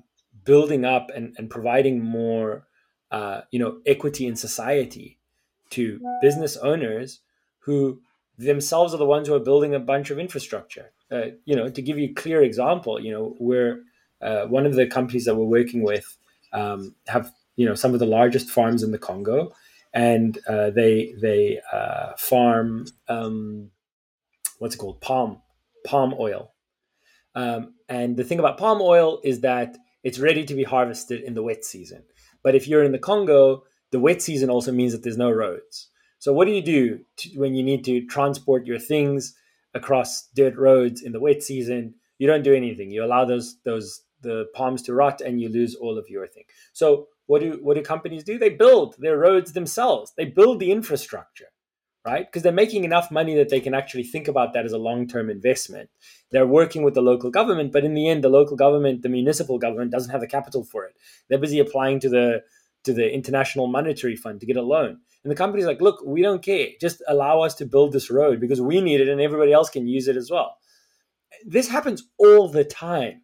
building up and, and providing more, uh, you know, equity in society to business owners who themselves are the ones who are building a bunch of infrastructure. Uh, you know, to give you a clear example, you know, we're uh, one of the companies that we're working with um, have you know some of the largest farms in the Congo, and uh, they they uh, farm um, what's it called palm palm oil. Um, and the thing about palm oil is that it's ready to be harvested in the wet season. But if you're in the Congo, the wet season also means that there's no roads. So what do you do to, when you need to transport your things across dirt roads in the wet season? You don't do anything. You allow those those the palms to rot and you lose all of your thing. So what do what do companies do? They build their roads themselves. They build the infrastructure right? Because they're making enough money that they can actually think about that as a long term investment. They're working with the local government, but in the end, the local government, the municipal government, doesn't have the capital for it. They're busy applying to the to the International Monetary Fund to get a loan. And the company's like, look, we don't care. Just allow us to build this road because we need it and everybody else can use it as well. This happens all the time,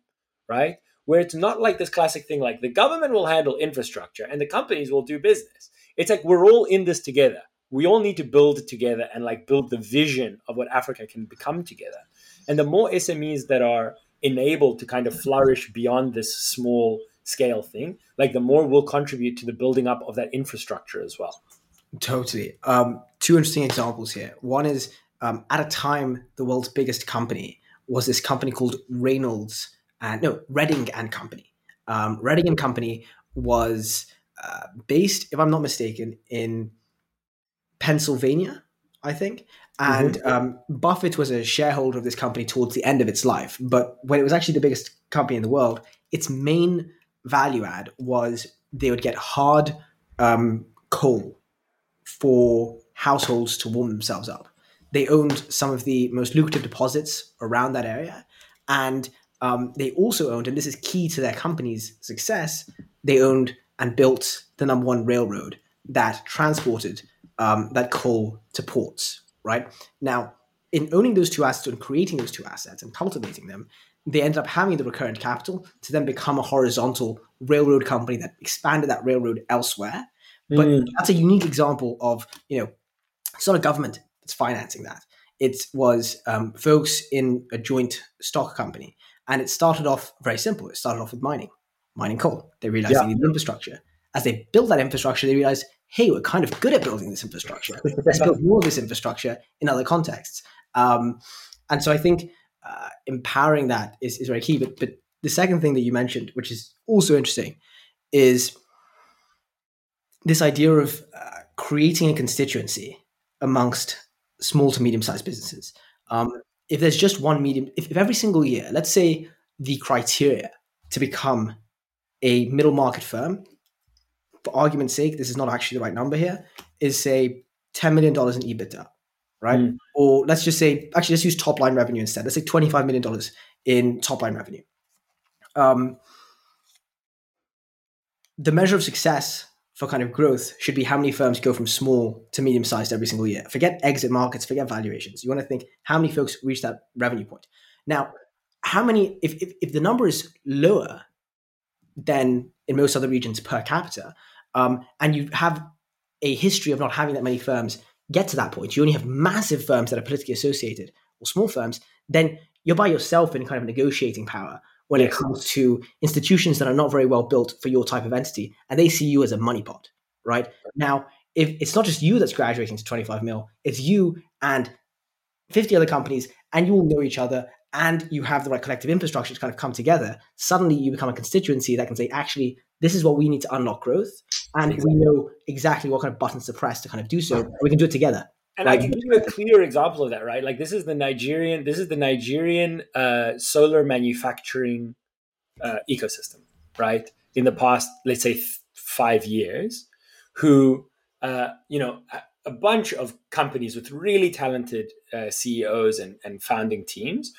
right? Where it's not like this classic thing like the government will handle infrastructure and the companies will do business. It's like we're all in this together we all need to build together and like build the vision of what Africa can become together. And the more SMEs that are enabled to kind of flourish beyond this small scale thing, like the more will contribute to the building up of that infrastructure as well. Totally. Um, two interesting examples here. One is um, at a time, the world's biggest company was this company called Reynolds and no Reading and Company. Um, Reading and Company was uh, based, if I'm not mistaken, in Pennsylvania, I think. And mm-hmm. um, Buffett was a shareholder of this company towards the end of its life. But when it was actually the biggest company in the world, its main value add was they would get hard um, coal for households to warm themselves up. They owned some of the most lucrative deposits around that area. And um, they also owned, and this is key to their company's success, they owned and built the number one railroad that transported um, that coal to ports, right? Now, in owning those two assets and creating those two assets and cultivating them, they ended up having the recurrent capital to then become a horizontal railroad company that expanded that railroad elsewhere. But mm. that's a unique example of, you know, it's not a government that's financing that. It was um, folks in a joint stock company. And it started off very simple. It started off with mining, mining coal. They realized yeah. they needed infrastructure. As they built that infrastructure, they realized hey, we're kind of good at building this infrastructure. *laughs* Let's build more of this infrastructure in other contexts. Um, and so I think uh, empowering that is, is very key. But, but the second thing that you mentioned, which is also interesting, is this idea of uh, creating a constituency amongst small to medium sized businesses. Um, if there's just one medium, if, if every single year, let's say the criteria to become a middle market firm for argument's sake, this is not actually the right number here, is say $10 million in EBITDA, right? Mm. Or let's just say, actually, let's use top line revenue instead. Let's say $25 million in top line revenue. Um, the measure of success for kind of growth should be how many firms go from small to medium sized every single year. Forget exit markets, forget valuations. You want to think how many folks reach that revenue point. Now, how many, if, if, if the number is lower than in most other regions per capita, um, and you have a history of not having that many firms get to that point, you only have massive firms that are politically associated or small firms, then you're by yourself in kind of negotiating power when it comes to institutions that are not very well built for your type of entity, and they see you as a money pot, right? Now, if it's not just you that's graduating to 25 mil, it's you and 50 other companies, and you all know each other, and you have the right collective infrastructure to kind of come together, suddenly you become a constituency that can say, actually, this is what we need to unlock growth and we know exactly what kind of buttons to press to kind of do so. We can do it together. And like, I can give you a clear example of that, right? Like this is the Nigerian, this is the Nigerian uh, solar manufacturing uh, ecosystem, right? In the past, let's say th- five years, who uh, you know a, a, bunch of companies with really talented uh, CEOs and, and founding teams,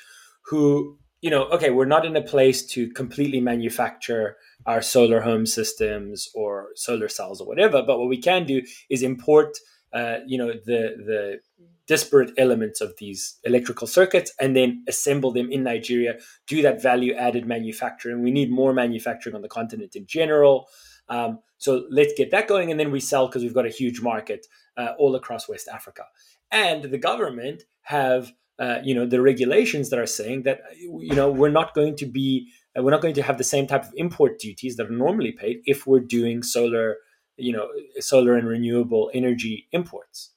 who you know, okay, we're not in a place to completely manufacture our solar home systems or solar cells or whatever. But what we can do is import, uh, you know, the the disparate elements of these electrical circuits and then assemble them in Nigeria, do that value added manufacturing. We need more manufacturing on the continent in general. Um, so let's get that going, and then we sell because we've got a huge market uh, all across West Africa. And the government have, uh, you know, the regulations that are saying that, you know, we're not going to be we're not going to have the same type of import duties that are normally paid if we're doing solar, you know, solar and renewable energy imports.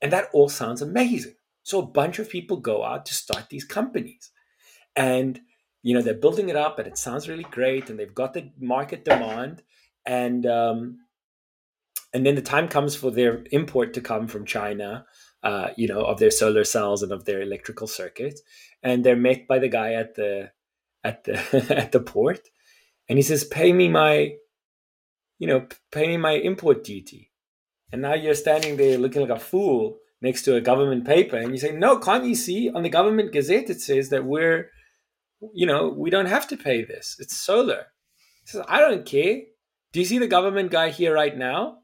And that all sounds amazing. So a bunch of people go out to start these companies. And you know, they're building it up and it sounds really great and they've got the market demand and um, and then the time comes for their import to come from China, uh, you know, of their solar cells and of their electrical circuits, and they're met by the guy at the at the *laughs* at the port, and he says, "Pay me my, you know, paying my import duty," and now you're standing there looking like a fool next to a government paper, and you say, "No, can't you see on the government gazette it says that we're, you know, we don't have to pay this. It's solar." He says, "I don't care." Do you see the government guy here right now?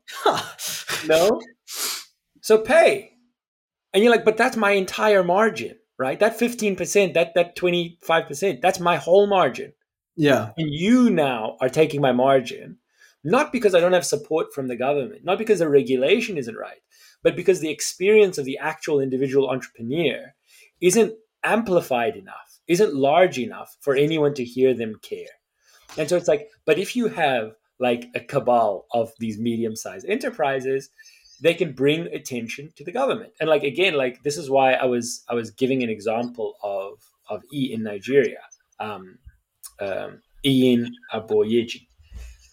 *laughs* no. So pay. And you're like, but that's my entire margin, right? That 15%, that that 25%, that's my whole margin. Yeah. And you now are taking my margin, not because I don't have support from the government, not because the regulation isn't right, but because the experience of the actual individual entrepreneur isn't amplified enough, isn't large enough for anyone to hear them care. And so it's like, but if you have like a cabal of these medium-sized enterprises they can bring attention to the government and like again like this is why i was i was giving an example of of e in nigeria um, um Iyin Aboyeji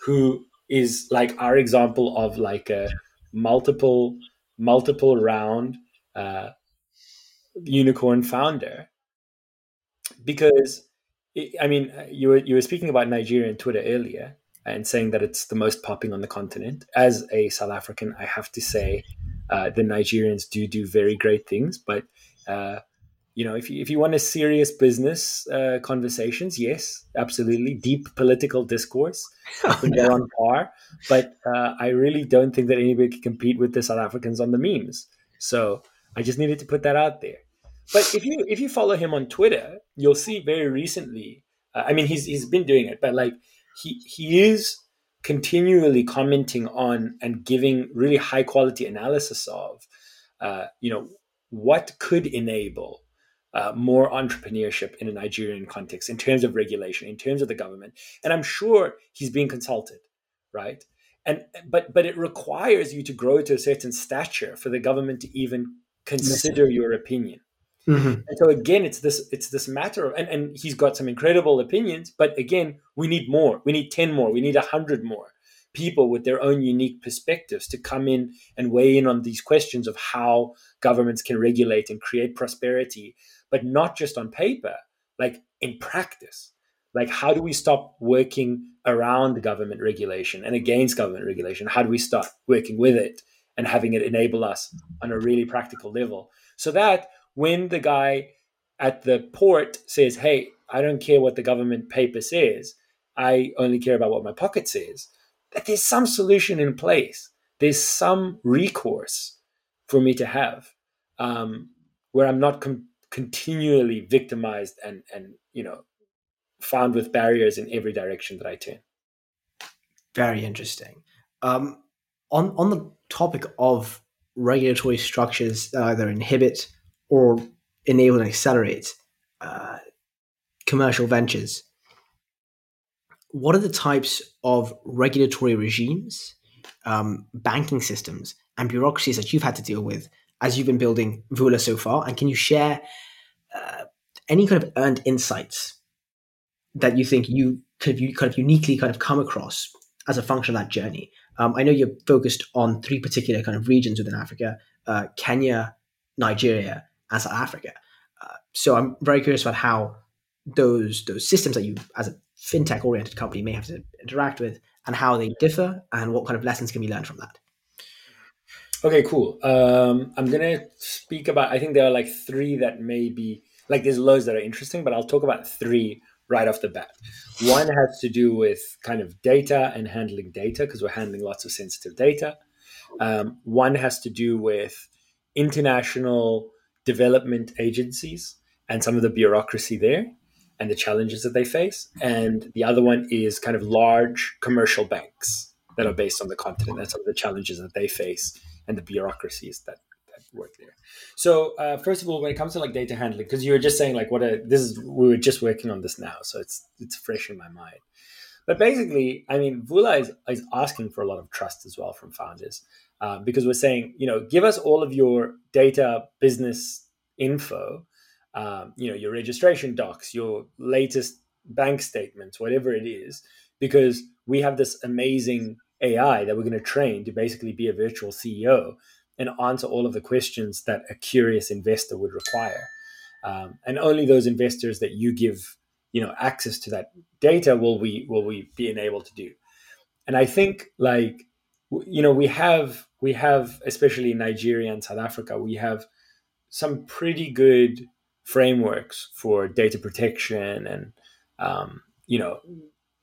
who is like our example of like a multiple multiple round uh, unicorn founder because I mean, you were you were speaking about Nigerian Twitter earlier, and saying that it's the most popping on the continent. As a South African, I have to say uh, the Nigerians do do very great things, but uh, you know, if you, if you want a serious business uh, conversations, yes, absolutely, deep political discourse, *laughs* I think they're on par. But uh, I really don't think that anybody can compete with the South Africans on the memes. So I just needed to put that out there. But if you if you follow him on Twitter, you'll see very recently. Uh, I mean, he's he's been doing it, but like he he is continually commenting on and giving really high quality analysis of uh, you know what could enable uh, more entrepreneurship in a Nigerian context in terms of regulation, in terms of the government, and I'm sure he's being consulted, right? And but but it requires you to grow to a certain stature for the government to even consider your opinion. Mm-hmm. And so again, it's this it's this matter of and, and he's got some incredible opinions, but again, we need more. We need 10 more, we need a hundred more people with their own unique perspectives to come in and weigh in on these questions of how governments can regulate and create prosperity, but not just on paper, like in practice. Like how do we stop working around government regulation and against government regulation? How do we start working with it and having it enable us on a really practical level? So that when the guy at the port says, Hey, I don't care what the government paper says, I only care about what my pocket says, that there's some solution in place. There's some recourse for me to have um, where I'm not com- continually victimized and, and, you know, found with barriers in every direction that I turn. Very interesting. Um, on, on the topic of regulatory structures that either inhibit or enable and accelerate uh, commercial ventures. What are the types of regulatory regimes, um, banking systems, and bureaucracies that you've had to deal with as you've been building Vula so far? And can you share uh, any kind of earned insights that you think you could you kind of uniquely kind of come across as a function of that journey? Um, I know you're focused on three particular kind of regions within Africa: uh, Kenya, Nigeria, and South Africa. Uh, so I'm very curious about how those those systems that you, as a fintech oriented company, may have to interact with, and how they differ, and what kind of lessons can be learned from that. Okay, cool. Um, I'm gonna speak about. I think there are like three that may be like there's loads that are interesting, but I'll talk about three right off the bat. One has to do with kind of data and handling data because we're handling lots of sensitive data. Um, one has to do with international development agencies and some of the bureaucracy there and the challenges that they face. And the other one is kind of large commercial banks that are based on the continent and some of the challenges that they face and the bureaucracies that, that work there. So uh, first of all, when it comes to like data handling, because you were just saying like what a this is we were just working on this now, so it's it's fresh in my mind. But basically, I mean, Vula is, is asking for a lot of trust as well from founders um, because we're saying, you know, give us all of your data business info, um, you know, your registration docs, your latest bank statements, whatever it is, because we have this amazing AI that we're going to train to basically be a virtual CEO and answer all of the questions that a curious investor would require. Um, and only those investors that you give, you know, access to that data will we will we be enabled to do. And I think like you know we have we have especially in Nigeria and South Africa we have some pretty good frameworks for data protection and um, you know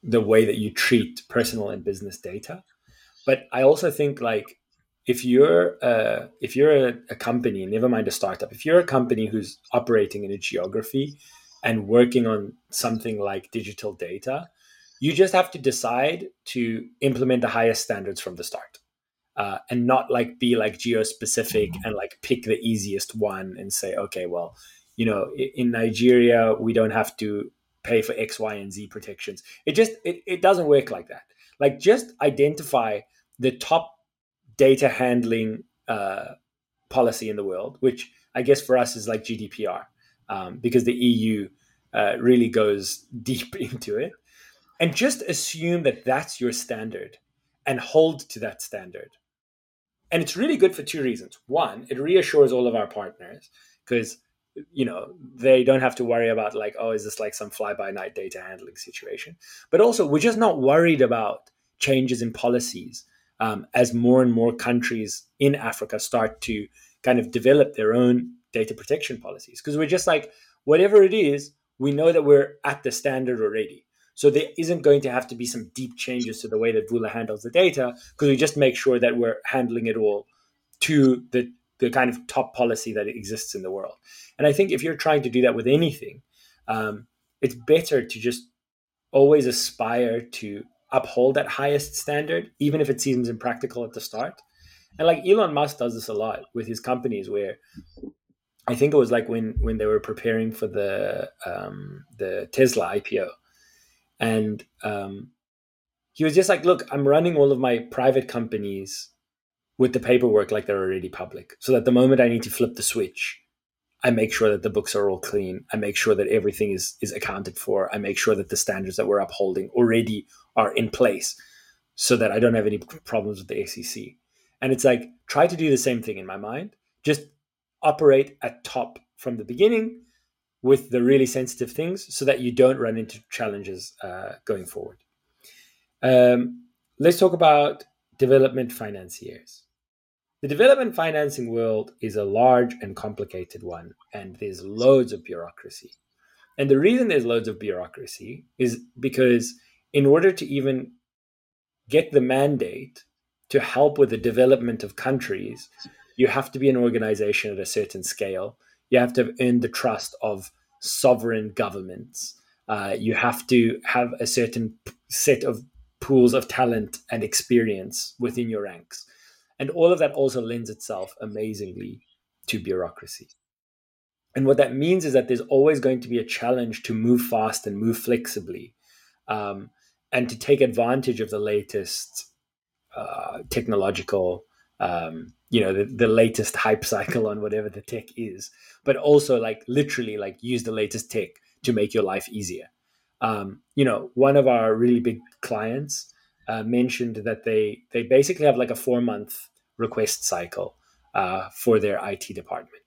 the way that you treat personal and business data. But I also think like if you're a, if you're a, a company, never mind a startup, if you're a company who's operating in a geography and working on something like digital data, you just have to decide to implement the highest standards from the start. Uh, and not like be like geo specific and like pick the easiest one and say, okay, well, you know, in Nigeria, we don't have to pay for X, Y, and Z protections. It just it, it doesn't work like that. Like just identify the top data handling uh, policy in the world, which I guess for us is like GDPR, um, because the EU uh, really goes *laughs* deep into it, and just assume that that's your standard and hold to that standard. And it's really good for two reasons. One, it reassures all of our partners because you know they don't have to worry about like oh is this like some fly by night data handling situation? But also we're just not worried about changes in policies um, as more and more countries in africa start to kind of develop their own data protection policies. Because we're just like whatever it is we know that we're at the standard already. So there isn't going to have to be some deep changes to the way that Vula handles the data because we just make sure that we're handling it all to the the kind of top policy that exists in the world. And I think if you're trying to do that with anything, um, it's better to just always aspire to uphold that highest standard, even if it seems impractical at the start. And like Elon Musk does this a lot with his companies, where I think it was like when when they were preparing for the um, the Tesla IPO, and um, he was just like, "Look, I'm running all of my private companies with the paperwork like they're already public. So that the moment I need to flip the switch, I make sure that the books are all clean. I make sure that everything is is accounted for. I make sure that the standards that we're upholding already are in place so that I don't have any problems with the SEC. And it's like try to do the same thing in my mind. Just operate at top from the beginning with the really sensitive things so that you don't run into challenges uh, going forward. Um, let's talk about development financiers. The development financing world is a large and complicated one, and there's loads of bureaucracy. And the reason there's loads of bureaucracy is because, in order to even get the mandate to help with the development of countries, you have to be an organization at a certain scale. You have to earn the trust of sovereign governments. Uh, you have to have a certain set of pools of talent and experience within your ranks. And all of that also lends itself amazingly to bureaucracy. And what that means is that there's always going to be a challenge to move fast and move flexibly um, and to take advantage of the latest uh, technological, um, you know, the, the latest hype cycle on whatever the tech is, but also like literally like use the latest tech to make your life easier. Um, you know, one of our really big clients uh, mentioned that they they basically have like a four month request cycle uh, for their IT department,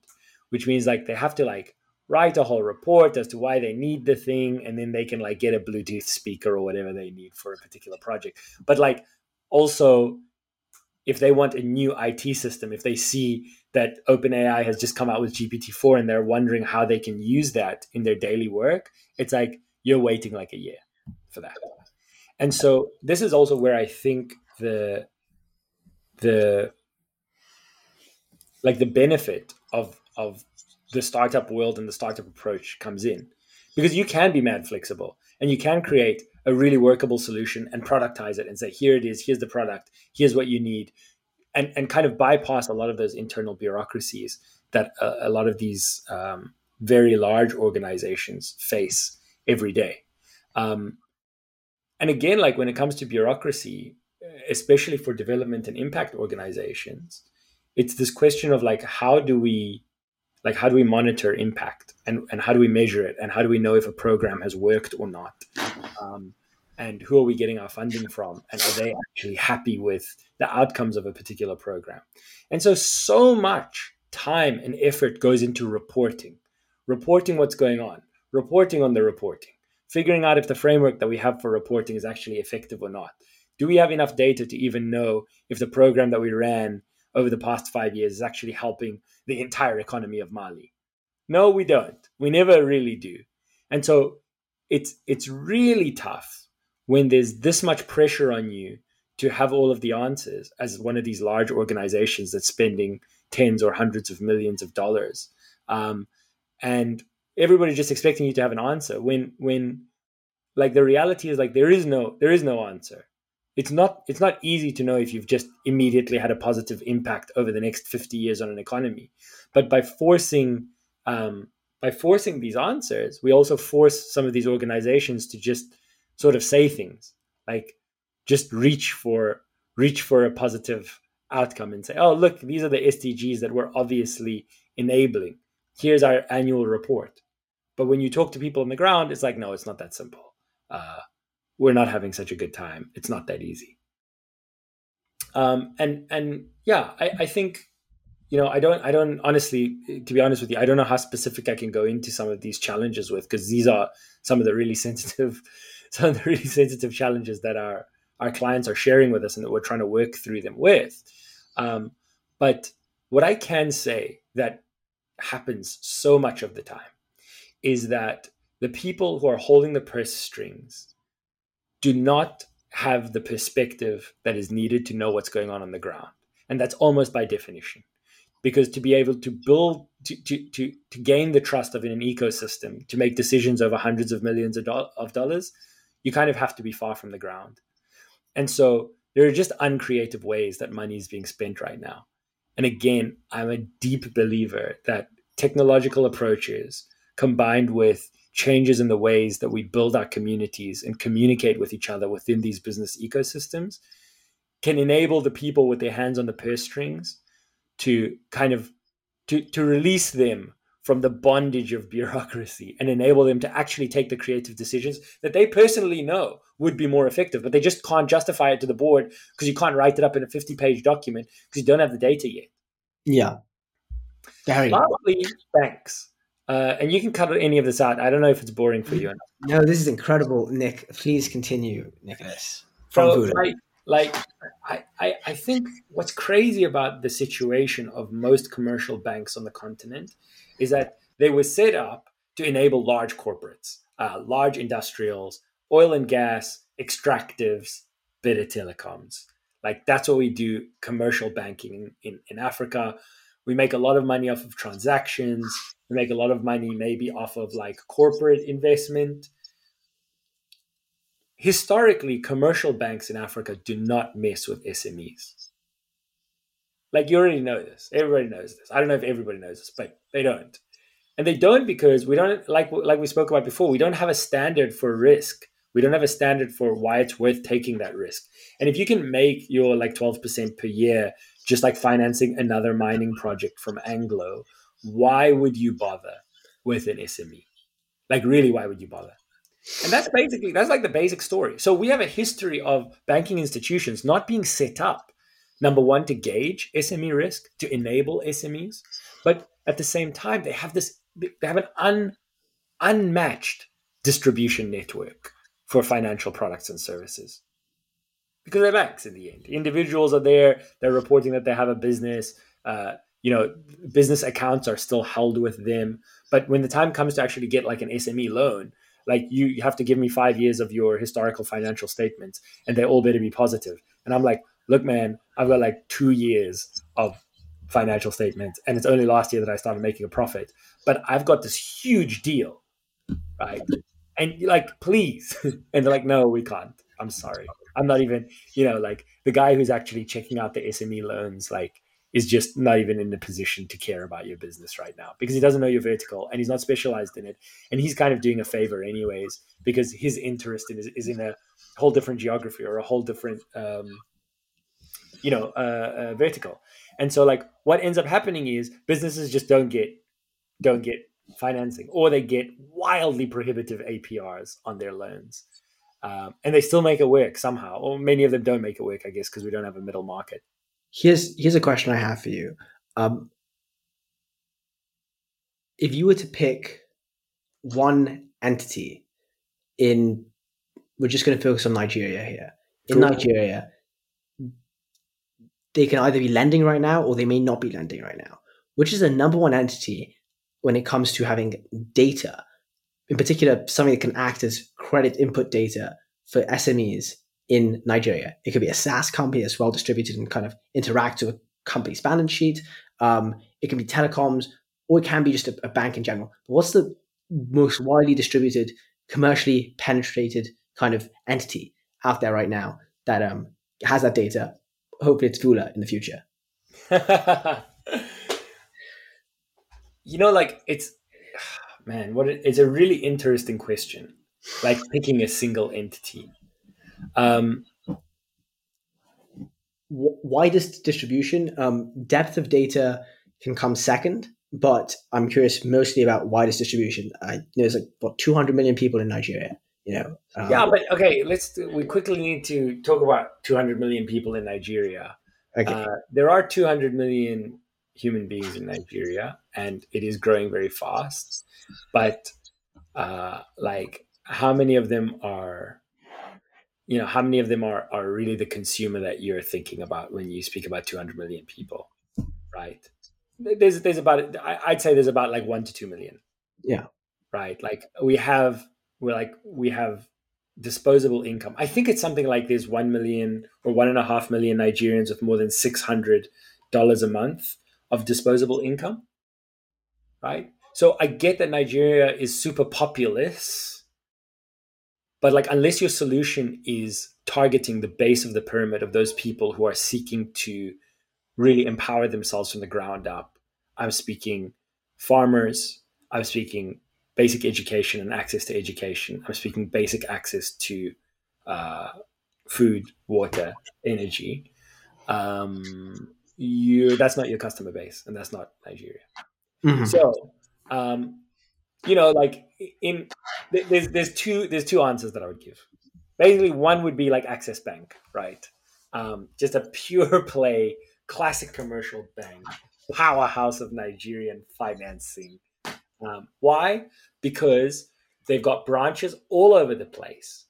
which means like they have to like write a whole report as to why they need the thing, and then they can like get a Bluetooth speaker or whatever they need for a particular project. But like also, if they want a new IT system, if they see that OpenAI has just come out with GPT-4 and they're wondering how they can use that in their daily work, it's like you're waiting like a year for that. And so this is also where I think the the like the benefit of of the startup world and the startup approach comes in because you can be mad flexible and you can create a really workable solution and productize it and say here it is here's the product here's what you need and and kind of bypass a lot of those internal bureaucracies that a, a lot of these um, very large organizations face every day. Um, and again, like when it comes to bureaucracy, especially for development and impact organizations, it's this question of like how do we like how do we monitor impact and, and how do we measure it? And how do we know if a program has worked or not? Um, and who are we getting our funding from? And are they actually happy with the outcomes of a particular program? And so so much time and effort goes into reporting reporting what's going on reporting on the reporting figuring out if the framework that we have for reporting is actually effective or not. Do we have enough data to even know if the program that we ran over the past five years is actually helping the entire economy of mali. No we don't. We never really do. And so it's it's really tough when there's this much pressure on you to have all of the answers as one of these large organizations that's spending tens or hundreds of millions of dollars. Um, and everybody's just expecting you to have an answer when when like the reality is like there is no there is no answer it's not it's not easy to know if you've just immediately had a positive impact over the next 50 years on an economy. But by forcing um, by forcing these answers we also force some of these organizations to just sort of say things like just reach for reach for a positive outcome and say oh look these are the sdgs that we're obviously enabling. Here's our annual report. But when you talk to people on the ground it's like no it's not that simple. Uh, we're not having such a good time it's not that easy um, and and yeah I, I think you know i don't i don't honestly to be honest with you i don't know how specific i can go into some of these challenges with because these are some of the really sensitive *laughs* some of the really sensitive challenges that our our clients are sharing with us and that we're trying to work through them with. Um, but what I can say that happens so much of the time is that the people who are holding the purse strings do not have the perspective that is needed to know what's going on on the ground. And that's almost by definition. Because to be able to build, to, to, to, to gain the trust of an ecosystem, to make decisions over hundreds of millions of, do- of dollars, you kind of have to be far from the ground. And so there are just uncreative ways that money is being spent right now. And again, I'm a deep believer that technological approaches combined with changes in the ways that we build our communities and communicate with each other within these business ecosystems can enable the people with their hands on the purse strings to kind of to, to release them from the bondage of bureaucracy and enable them to actually take the creative decisions that they personally know would be more effective, but they just can't justify it to the board because you can't write it up in a 50 page document because you don't have the data yet. Yeah. Lastly, banks. Uh, and you can cut any of this out. I don't know if it's boring for you. No, this is incredible, Nick. Please continue, Nicholas. From so, like, like I, I, I think what's crazy about the situation of most commercial banks on the continent is that they were set up to enable large corporates, uh, large industrials, oil and gas, extractives, bit of telecoms. Like that's what we do commercial banking in, in, in Africa. We make a lot of money off of transactions. We make a lot of money maybe off of like corporate investment. Historically, commercial banks in Africa do not mess with SMEs. Like you already know this. Everybody knows this. I don't know if everybody knows this, but they don't. And they don't because we don't like like we spoke about before, we don't have a standard for risk. We don't have a standard for why it's worth taking that risk. And if you can make your like 12% per year just like financing another mining project from Anglo, why would you bother with an SME? Like really why would you bother? And that's basically that's like the basic story. So we have a history of banking institutions not being set up number one, to gauge SME risk, to enable SMEs, but at the same time, they have this they have an un, unmatched distribution network for financial products and services because they're banks in the end. Individuals are there; they're reporting that they have a business. Uh, you know, business accounts are still held with them, but when the time comes to actually get like an SME loan, like you, you have to give me five years of your historical financial statements, and they all better be positive. And I'm like, look, man, I've got like two years of financial statements, and it's only last year that I started making a profit. But I've got this huge deal, right? And like, please. *laughs* and they're like, no, we can't. I'm sorry. I'm not even, you know, like the guy who's actually checking out the SME loans, like, is just not even in the position to care about your business right now because he doesn't know your vertical and he's not specialized in it. And he's kind of doing a favor, anyways, because his interest in is, is in a whole different geography or a whole different um, you know uh, uh, vertical and so like what ends up happening is businesses just don't get don't get financing or they get wildly prohibitive aprs on their loans um, and they still make it work somehow. Or many of them don't make it work, I guess, because we don't have a middle market. Here's here's a question I have for you. Um, if you were to pick one entity in, we're just going to focus on Nigeria here. In cool. Nigeria, they can either be lending right now or they may not be lending right now. Which is the number one entity when it comes to having data in particular, something that can act as credit input data for SMEs in Nigeria. It could be a SaaS company that's well distributed and kind of interacts with a company's balance sheet. Um, it can be telecoms, or it can be just a, a bank in general. But what's the most widely distributed, commercially penetrated kind of entity out there right now that um, has that data? Hopefully, it's Vula in the future. *laughs* you know, like it's man, what it's a really interesting question. Like picking a single entity. Um, widest distribution, um, depth of data can come second, but I'm curious mostly about widest distribution. I, there's like what 200 million people in Nigeria. You know. Um, yeah, but okay, let's. We quickly need to talk about 200 million people in Nigeria. Okay. Uh, there are 200 million human beings in Nigeria, and it is growing very fast. But uh, like, how many of them are, you know, how many of them are are really the consumer that you're thinking about when you speak about 200 million people, right? There's there's about I'd say there's about like one to two million. Yeah. Right. Like we have we're like we have disposable income. I think it's something like there's one million or one and a half million Nigerians with more than six hundred dollars a month of disposable income, right? So I get that Nigeria is super populous, but like unless your solution is targeting the base of the pyramid of those people who are seeking to really empower themselves from the ground up, I'm speaking farmers, I'm speaking basic education and access to education, I'm speaking basic access to uh, food, water, energy. Um, you that's not your customer base and that's not Nigeria. Mm-hmm. So, um, you know, like in there's there's two there's two answers that I would give. Basically, one would be like Access Bank, right? Um, just a pure *laughs* play, classic commercial bank, powerhouse of Nigerian financing. Um, why? Because they've got branches all over the place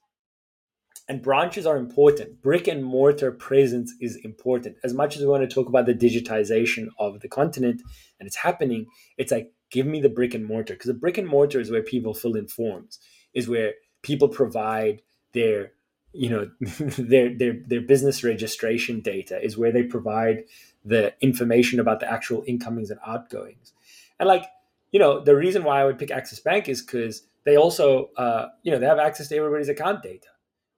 and branches are important. Brick and mortar presence is important. As much as we want to talk about the digitization of the continent and it's happening, it's like, give me the brick and mortar. Because the brick and mortar is where people fill in forms, is where people provide their you know *laughs* their their their business registration data is where they provide the information about the actual incomings and outgoings and like you know the reason why i would pick access bank is because they also uh, you know they have access to everybody's account data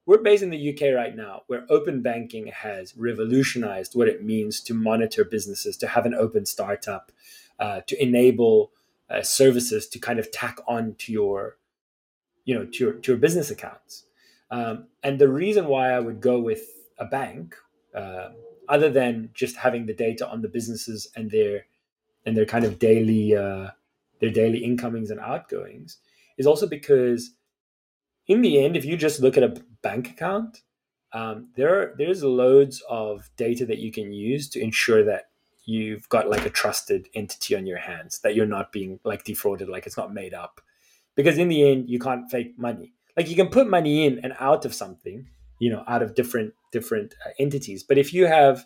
we're based in the UK right now, where open banking has revolutionized what it means to monitor businesses, to have an open startup, uh, to enable uh, services to kind of tack on to your, you know, to your, to your business accounts. Um, and the reason why I would go with a bank, uh, other than just having the data on the businesses and their and their kind of daily uh, their daily incomings and outgoings, is also because in the end, if you just look at a bank account, um, there are, there's loads of data that you can use to ensure that you've got like a trusted entity on your hands, that you're not being like defrauded, like it's not made up. Because in the end, you can't fake money. Like you can put money in and out of something, you know, out of different different uh, entities. But if you have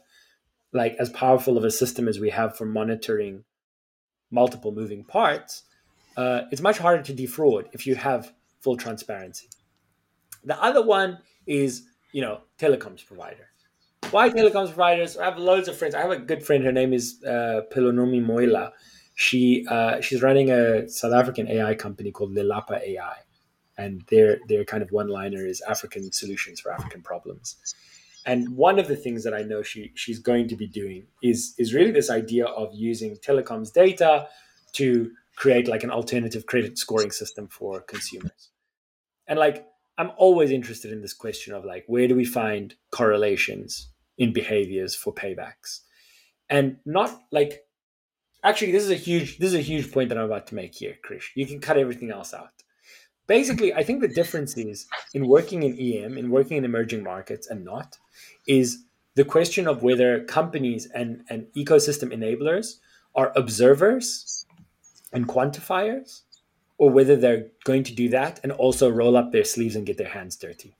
like as powerful of a system as we have for monitoring multiple moving parts, uh, it's much harder to defraud if you have full transparency. The other one is, you know, telecoms provider. Why telecoms providers? I have loads of friends. I have a good friend. Her name is uh, Pelonomi Moiloa. She uh, she's running a South African AI company called Lelapa AI, and their their kind of one liner is African solutions for African problems. And one of the things that I know she she's going to be doing is is really this idea of using telecoms data to create like an alternative credit scoring system for consumers. And like I'm always interested in this question of like where do we find correlations in behaviors for paybacks? And not like actually this is a huge this is a huge point that I'm about to make here, Krish. You can cut everything else out. basically, I think the difference is in working in EM, in working in emerging markets and not, is the question of whether companies and, and ecosystem enablers are observers and quantifiers, or whether they're going to do that and also roll up their sleeves and get their hands dirty.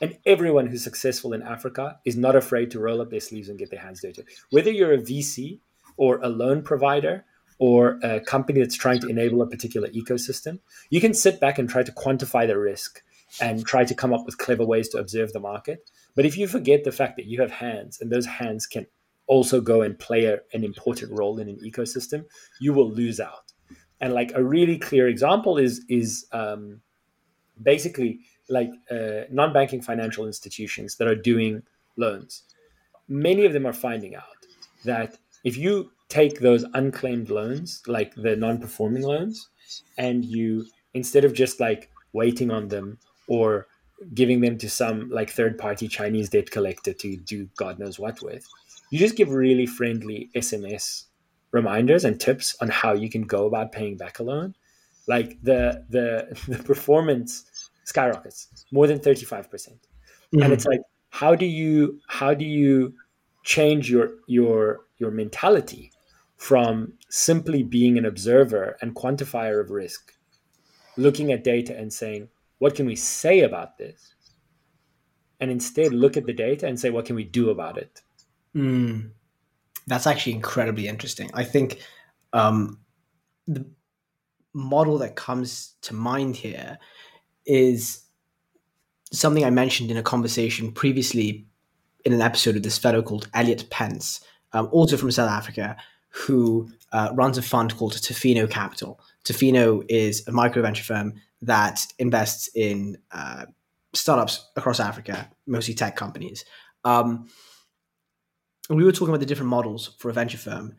And everyone who's successful in Africa is not afraid to roll up their sleeves and get their hands dirty. Whether you're a VC or a loan provider or a company that's trying to enable a particular ecosystem, you can sit back and try to quantify the risk and try to come up with clever ways to observe the market. But if you forget the fact that you have hands and those hands can also go and play a, an important role in an ecosystem, you will lose out. And like a really clear example is is um, basically like uh, non-banking financial institutions that are doing loans. Many of them are finding out that if you take those unclaimed loans, like the non-performing loans, and you instead of just like waiting on them or giving them to some like third-party Chinese debt collector to do God knows what with, you just give really friendly SMS reminders and tips on how you can go about paying back a loan. Like the the *laughs* the performance skyrockets more than 35%. percent mm hmm And it's like how do you how do you change your your your mentality from simply being an observer and quantifier of risk, looking at data and saying, what can we say about this? And instead look at the data and say, what can we do about it? Mm, that's actually incredibly interesting. I think um, the model that comes to mind here is something I mentioned in a conversation previously in an episode of this fellow called Elliot Pence, um, also from South Africa, who uh, runs a fund called Tofino Capital. Tofino is a micro venture firm that invests in uh, startups across Africa, mostly tech companies. Um, we were talking about the different models for a venture firm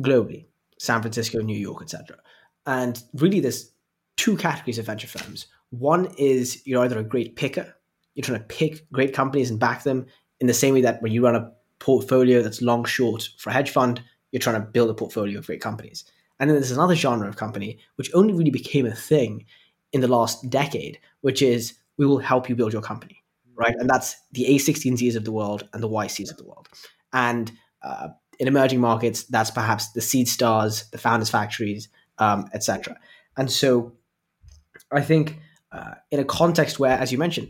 globally, San Francisco, New York, etc. And really, there's two categories of venture firms. One is you're either a great picker, you're trying to pick great companies and back them in the same way that when you run a portfolio that's long short for a hedge fund, you're trying to build a portfolio of great companies. And then there's another genre of company which only really became a thing in the last decade, which is we will help you build your company, right? And that's the A16Zs of the world and the YCs of the world. And uh, in emerging markets, that's perhaps the Seedstars, the founders factories, um, etc. And so I think uh, in a context where, as you mentioned,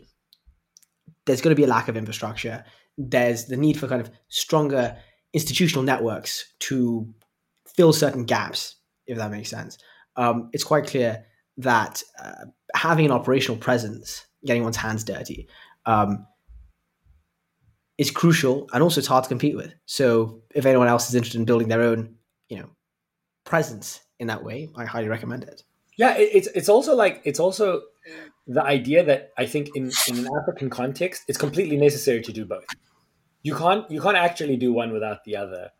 there's going to be a lack of infrastructure, there's the need for kind of stronger institutional networks to fill certain gaps, if that makes sense. Um, it's quite clear that uh, having an operational presence, getting one's hands dirty, um, is crucial, and also it's hard to compete with. So, if anyone else is interested in building their own, you know, presence in that way, I highly recommend it. Yeah, it's it's also like it's also the idea that I think in in an African context, it's completely necessary to do both you can't you can't actually do one without the other.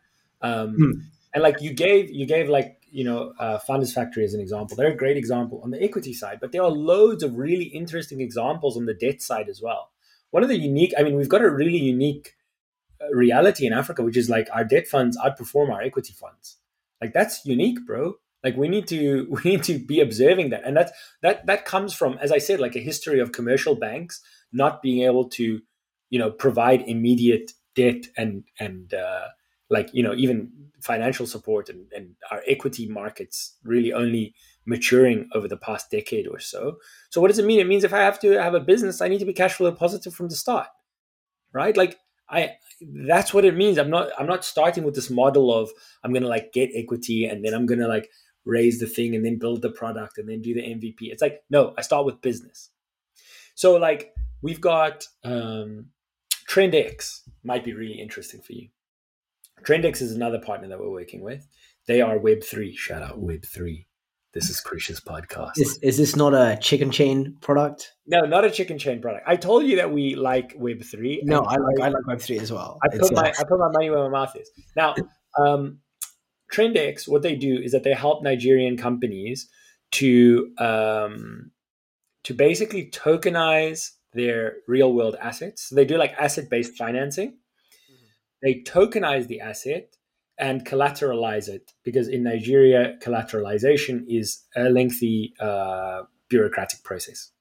Um, hmm. And like you gave you gave like you know uh, Founders Factory as an example. They're a great example on the equity side, but there are loads of really interesting examples on the debt side as well. One of the unique, I mean, we've got a really unique uh, reality in Africa, which is like our debt funds outperform our equity funds. Like that's unique, bro. Like we need to *laughs* we need to be observing that, and that's that that comes from, as I said, like a history of commercial banks not being able to, you know, provide immediate debt and and uh, like you know even financial support and, and our equity markets really only maturing over the past decade or so. So what does it mean? It means if I have to have a business, I need to be cash flow positive from the start, right? Like I that's what it means. I'm not I'm not starting with this model of I'm gonna like get equity and then I'm gonna like raise the thing and then build the product and then do the MVP. It's like no, I start with business. So like we've got um, TrendX might be really interesting for you. TrendX is another partner that we're working with. They are Web3. Shout out Web3. This is Krish's podcast. Is, is this not a chicken chain product? No, not a chicken chain product. I told you that we like Web3. No, I like I like Web3 as well. I put, my, I put my money where my mouth is. Now, um, TrendX, what they do is that they help Nigerian companies to um, to basically tokenize their real world assets. So they do like asset based financing. Mm-hmm. They tokenize the asset and collateralize it because in Nigeria, collateralization is a lengthy uh, bureaucratic process.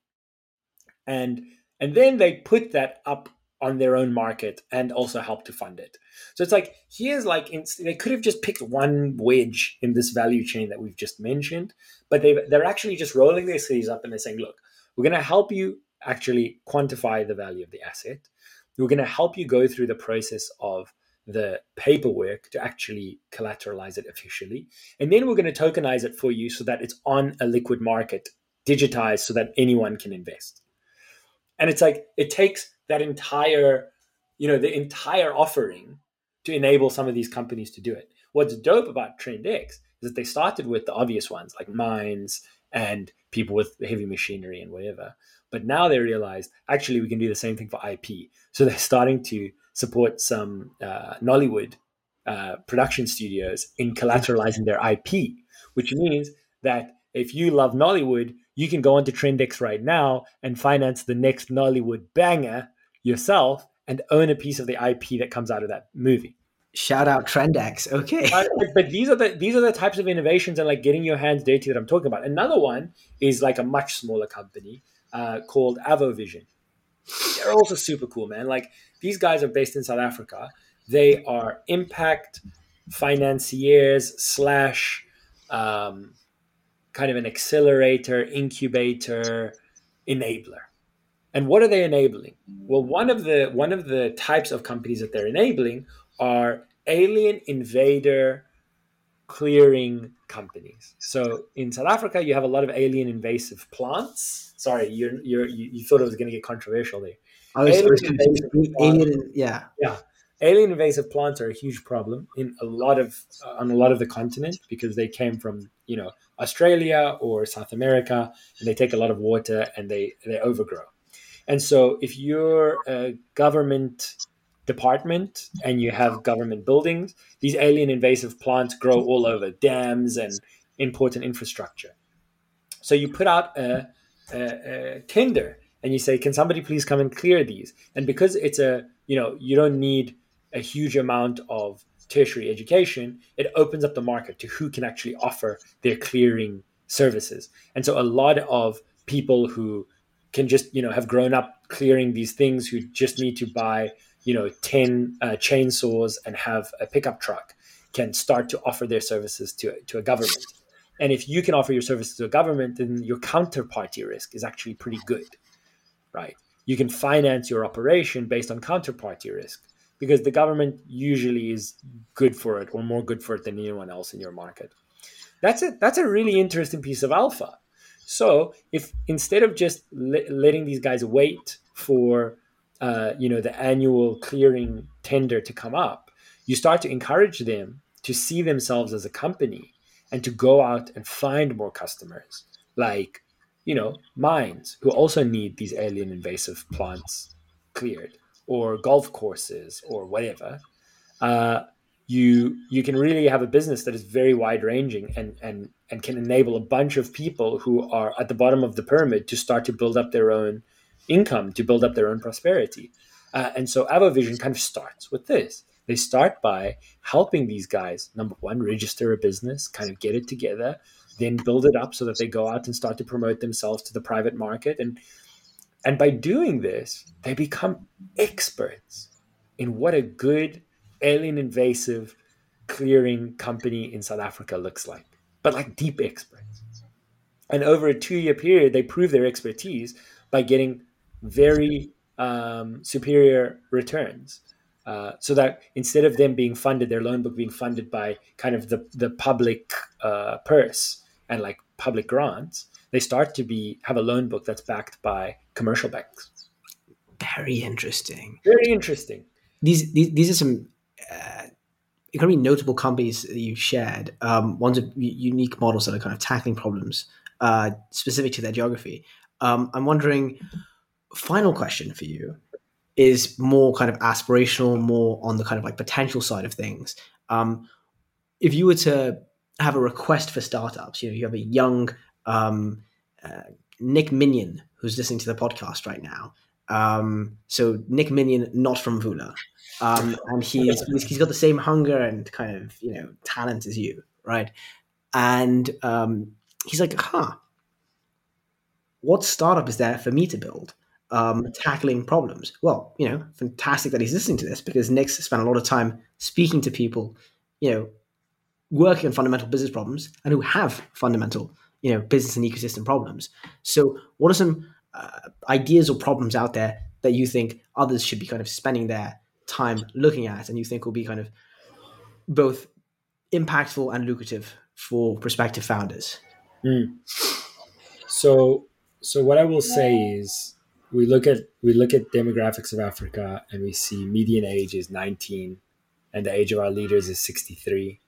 And and then they put that up on their own market and also help to fund it. So it's like here's like they could have just picked one wedge in this value chain that we've just mentioned, but they they're actually just rolling their sleeves up and they're saying, look, we're going to help you actually quantify the value of the asset. We're going to help you go through the process of the paperwork to actually collateralize it officially. And then we're going to tokenize it for you so that it's on a liquid market, digitized so that anyone can invest. And it's like it takes that entire, you know, the entire offering to enable some of these companies to do it. What's dope about TrendX is that they started with the obvious ones like mines and people with heavy machinery and whatever. But now they realized actually we can do the same thing for IP. So they're starting to support some uh, Nollywood uh, production studios in collateralizing their IP, which means that if you love Nollywood, you can go onto TrendX right now and finance the next Nollywood banger yourself and own a piece of the IP that comes out of that movie. Shout out TrendX. Okay. uh, but these are the these are the types of innovations and like getting your hands dirty that I'm talking about. Another one is like a much smaller company uh, called Avovision. They're also super cool, man. Like these guys are based in South Africa. They are impact financiers slash um, kind of an accelerator, incubator, enabler. And what are they enabling? Well, one of the one of the types of companies that they're enabling are alien invader clearing companies. So in South Africa, you have a lot of alien invasive plants. Sorry, you're, you're, you you thought it was going to get controversial there. I was, alien, I was alien, yeah, yeah. Alien invasive plants are a huge problem in a lot of uh, on a lot of the continent because they came from you know Australia or South America and they take a lot of water and they they overgrow. And so if you're a government department and you have government buildings, these alien invasive plants grow all over dams and important infrastructure. So you put out a, a, a tender and you say, "Can somebody please come and clear these?" And because it's a you know you don't need a huge amount of tertiary education, it opens up the market to who can actually offer their clearing services. And so a lot of people who can just you know have grown up clearing these things who just need to buy you know 10 uh, chainsaws and have a pickup truck can start to offer their services to, to a government. And if you can offer your services to a government then your counterparty risk is actually pretty good right? You can finance your operation based on counterparty risk because the government usually is good for it or more good for it than anyone else in your market. That's it. That's a really interesting piece of alpha so if instead of just le- letting these guys wait for uh, you know the annual clearing tender to come up, you start to encourage them to see themselves as a company and to go out and find more customers, like you know mines who also need these alien invasive plants cleared, or golf courses, or whatever. Uh, you you can really have a business that is very wide ranging and and and can enable a bunch of people who are at the bottom of the pyramid to start to build up their own income to build up their own prosperity. Uh, and so avovision kind of starts with this. They start by helping these guys number one register a business kind of get it together then build it up so that they go out and start to promote themselves to the private market. And and by doing this they become experts in what a good alien invasive clearing company in South Africa looks like, but like deep experts. And over a two year period, they prove their expertise by getting very um, superior returns. Uh, so that instead of them being funded, their loan book being funded by kind of the, the public uh, purse and like public grants, they start to be have a loan book that's backed by commercial banks. Very interesting. Very interesting. These these, these are some uh, incredibly notable companies that you've shared. Um, ones of unique models that are kind of tackling problems uh, specific to their geography. Um, I'm wondering, final question for you is more kind of aspirational, more on the kind of like potential side of things. Um, if you were to have a request for startups, you know, you have a young um, uh, Nic Minion who's listening to the podcast right now. Um, so Nic Minion, not from Vula, um, and he's, he's got the same hunger and kind of you know talent as you, right? And um, he's like, huh, what startup is there for me to build? Um, tackling problems. Well, you know, fantastic that he's listening to this because Nic's spent a lot of time speaking to people, you know, working on fundamental business problems and who have fundamental, you know, business and ecosystem problems. So, what are some uh, ideas or problems out there that you think others should be kind of spending their time looking at, and you think will be kind of both impactful and lucrative for prospective founders? Mm. So, so what I will say is, we look at we look at demographics of Africa, and we see median age is 19, and the age of our leaders is 63,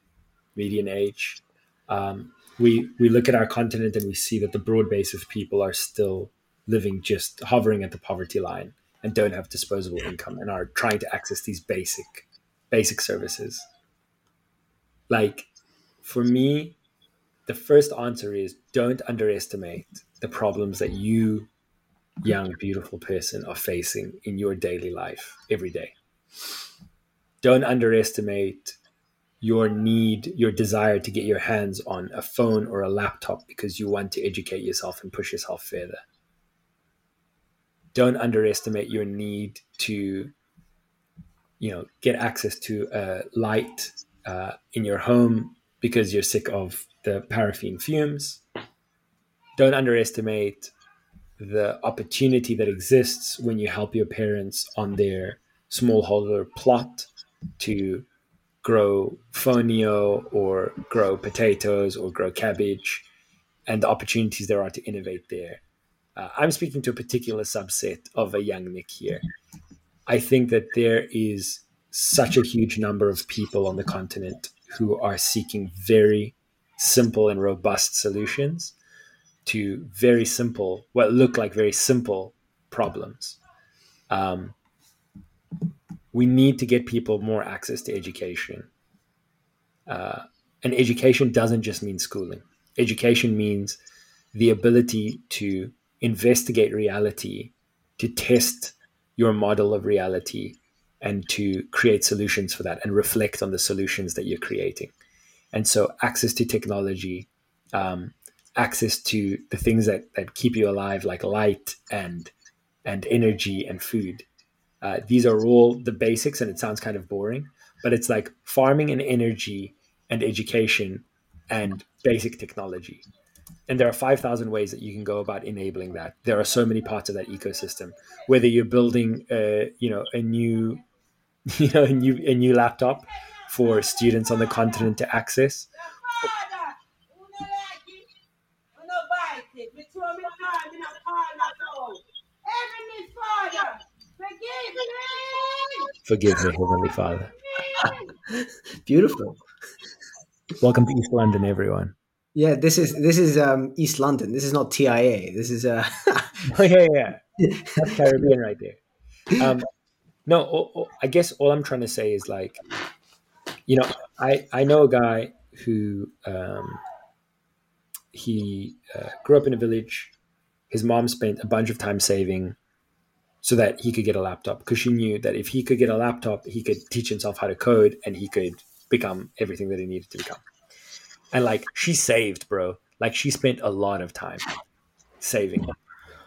median age. Um, we we look at our continent and we see that the broad base of people are still living just hovering at the poverty line and don't have disposable income and are trying to access these basic basic services. Like for me the first answer is don't underestimate the problems that you young beautiful person are facing in your daily life every day. Don't underestimate your need your desire to get your hands on a phone or a laptop because you want to educate yourself and push yourself further don't underestimate your need to you know get access to a light uh, in your home because you're sick of the paraffin fumes. Don't underestimate the opportunity that exists when you help your parents on their smallholder plot to grow fonio or grow potatoes or grow cabbage and the opportunities there are to innovate there. Uh, I'm speaking to a particular subset of a young Nic here. I think that there is such a huge number of people on the continent who are seeking very simple and robust solutions to very simple, what look like very simple problems. Um, we need to get people more access to education. Uh, and education doesn't just mean schooling, education means the ability to investigate reality, to test your model of reality, and to create solutions for that and reflect on the solutions that you're creating. And so, access to technology, um, access to the things that, that keep you alive, like light and and energy and food. Uh, these are all the basics, and it sounds kind of boring, but it's like farming and energy and education and basic technology. And there are 5,000 ways that you can go about enabling that. There are so many parts of that ecosystem. Whether you're building, a, you know, a new *laughs* you know, a new a new laptop for students on the continent to access. Forgive me, Heavenly Father. *laughs* Beautiful. Welcome to East London, everyone. Yeah, this is this is um, East London. This is not TIA. This is uh *laughs* oh yeah, yeah. That's Caribbean right there. Um, no, I guess all I'm trying to say is like, you know, I I know a guy who um, he uh, grew up in a village. His mom spent a bunch of time saving so that he could get a laptop because she knew that if he could get a laptop, he could teach himself how to code and he could become everything that he needed to become. And like she saved, bro. Like she spent a lot of time saving.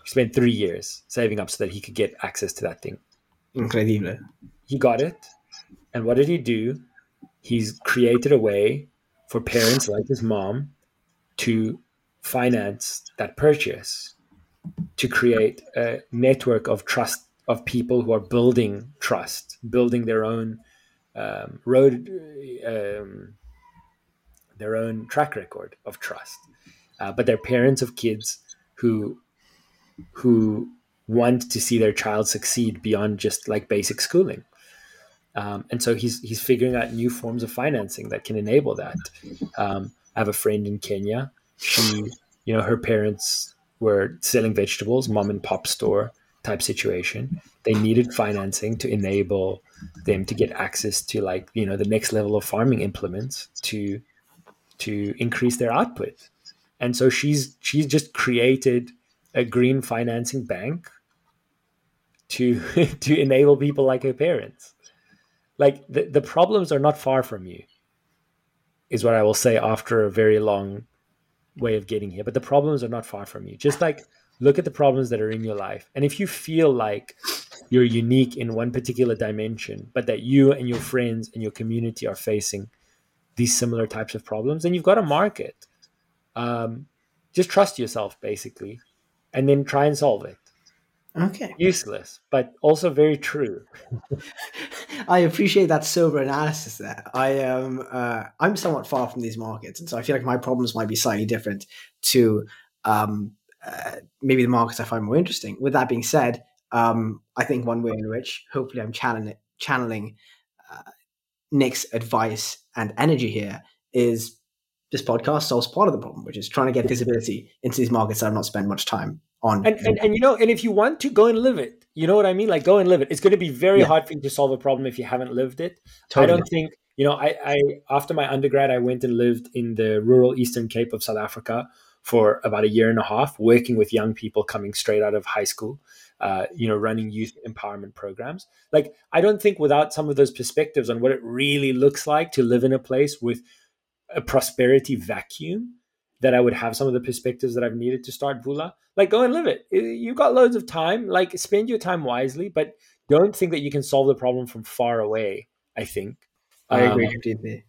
She spent three years saving up so that he could get access to that thing. Incredible. He got it. And what did he do? He's created a way for parents like his mom to finance that purchase, to create a network of trust of people who are building trust, building their own um, road, um, their own track record of trust. Uh, but they're parents of kids who who want to see their child succeed beyond just like basic schooling. Um, and so he's he's figuring out new forms of financing that can enable that. Um, I have a friend in Kenya. She, you know, her parents were selling vegetables, mom and pop store type situation. They needed financing to enable them to get access to like you know the next level of farming implements to to increase their output. And so she's she's just created a green financing bank to *laughs* to enable people like her parents. Like the, the problems are not far from you, is what I will say after a very long way of getting here. But the problems are not far from you. Just like look at the problems that are in your life. And if you feel like you're unique in one particular dimension, but that you and your friends and your community are facing these similar types of problems, then you've got a market. Um, just trust yourself, basically, and then try and solve it. Okay. Useless, but also very true. *laughs* I appreciate that sober analysis there. I am uh, I'm somewhat far from these markets, and so I feel like my problems might be slightly different to um, uh, maybe the markets I find more interesting. With that being said, um, I think one way in which hopefully I'm channeling channeling Nic's advice and energy here is this podcast solves part of the problem, which is trying to get visibility into these markets that I've not spent much time on. And, and, and you know, and if you want to go and live it, you know what I mean? Like go and live it. It's going to be very yeah. hard for you to solve a problem if you haven't lived it. Totally. I don't think, you know, I, I, after my undergrad, I went and lived in the rural Eastern Cape of South Africa for about a year and a half, working with young people coming straight out of high school. Uh, you know, running youth empowerment programs. Like, I don't think without some of those perspectives on what it really looks like to live in a place with a prosperity vacuum, that I would have some of the perspectives that I've needed to start Vula. Like, go and live it. You've got loads of time. Like, spend your time wisely, but don't think that you can solve the problem from far away. I think. I agree um, completely.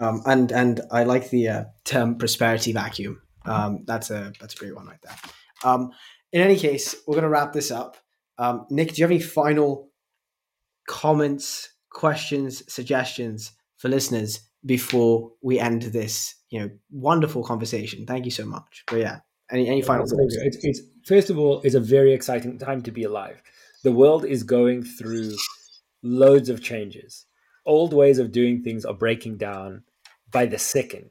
Um, and and I like the uh, term prosperity vacuum. Um, that's a that's a great one right there. Um, in any case, we're going to wrap this up. Um, Nic, do you have any final comments, questions, suggestions for listeners before we end this, you know, wonderful conversation? Thank you so much. But yeah, any any final thoughts? It's, it's, first of all, it's a very exciting time to be alive. The world is going through loads of changes. Old ways of doing things are breaking down by the second,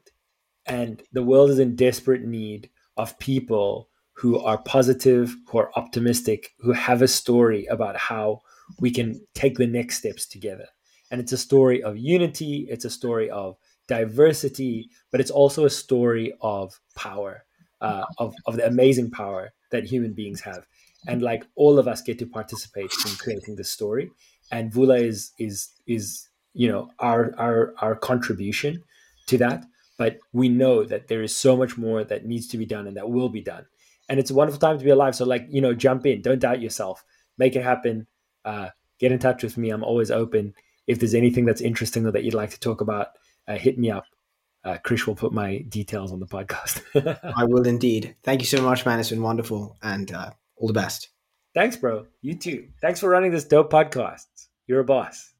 and the world is in desperate need of people who are positive, who are optimistic, who have a story about how we can take the next steps together. And it's a story of unity, it's a story of diversity, but it's also a story of power, uh, of, of the amazing power that human beings have. And like all of us get to participate in creating this story. And Vula is is is you know our our our contribution to that. But we know that there is so much more that needs to be done and that will be done and it's a wonderful time to be alive. So like you know, jump in, don't doubt yourself, make it happen. Uh, get in touch with me. I'm always open. If there's anything that's interesting or that you'd like to talk about, uh, hit me up. Uh, Krish will put my details on the podcast. *laughs* I will indeed. Thank you so much, man. It's been wonderful, and uh, all the best. Thanks, bro. You too. Thanks for running this dope podcast. You're a boss.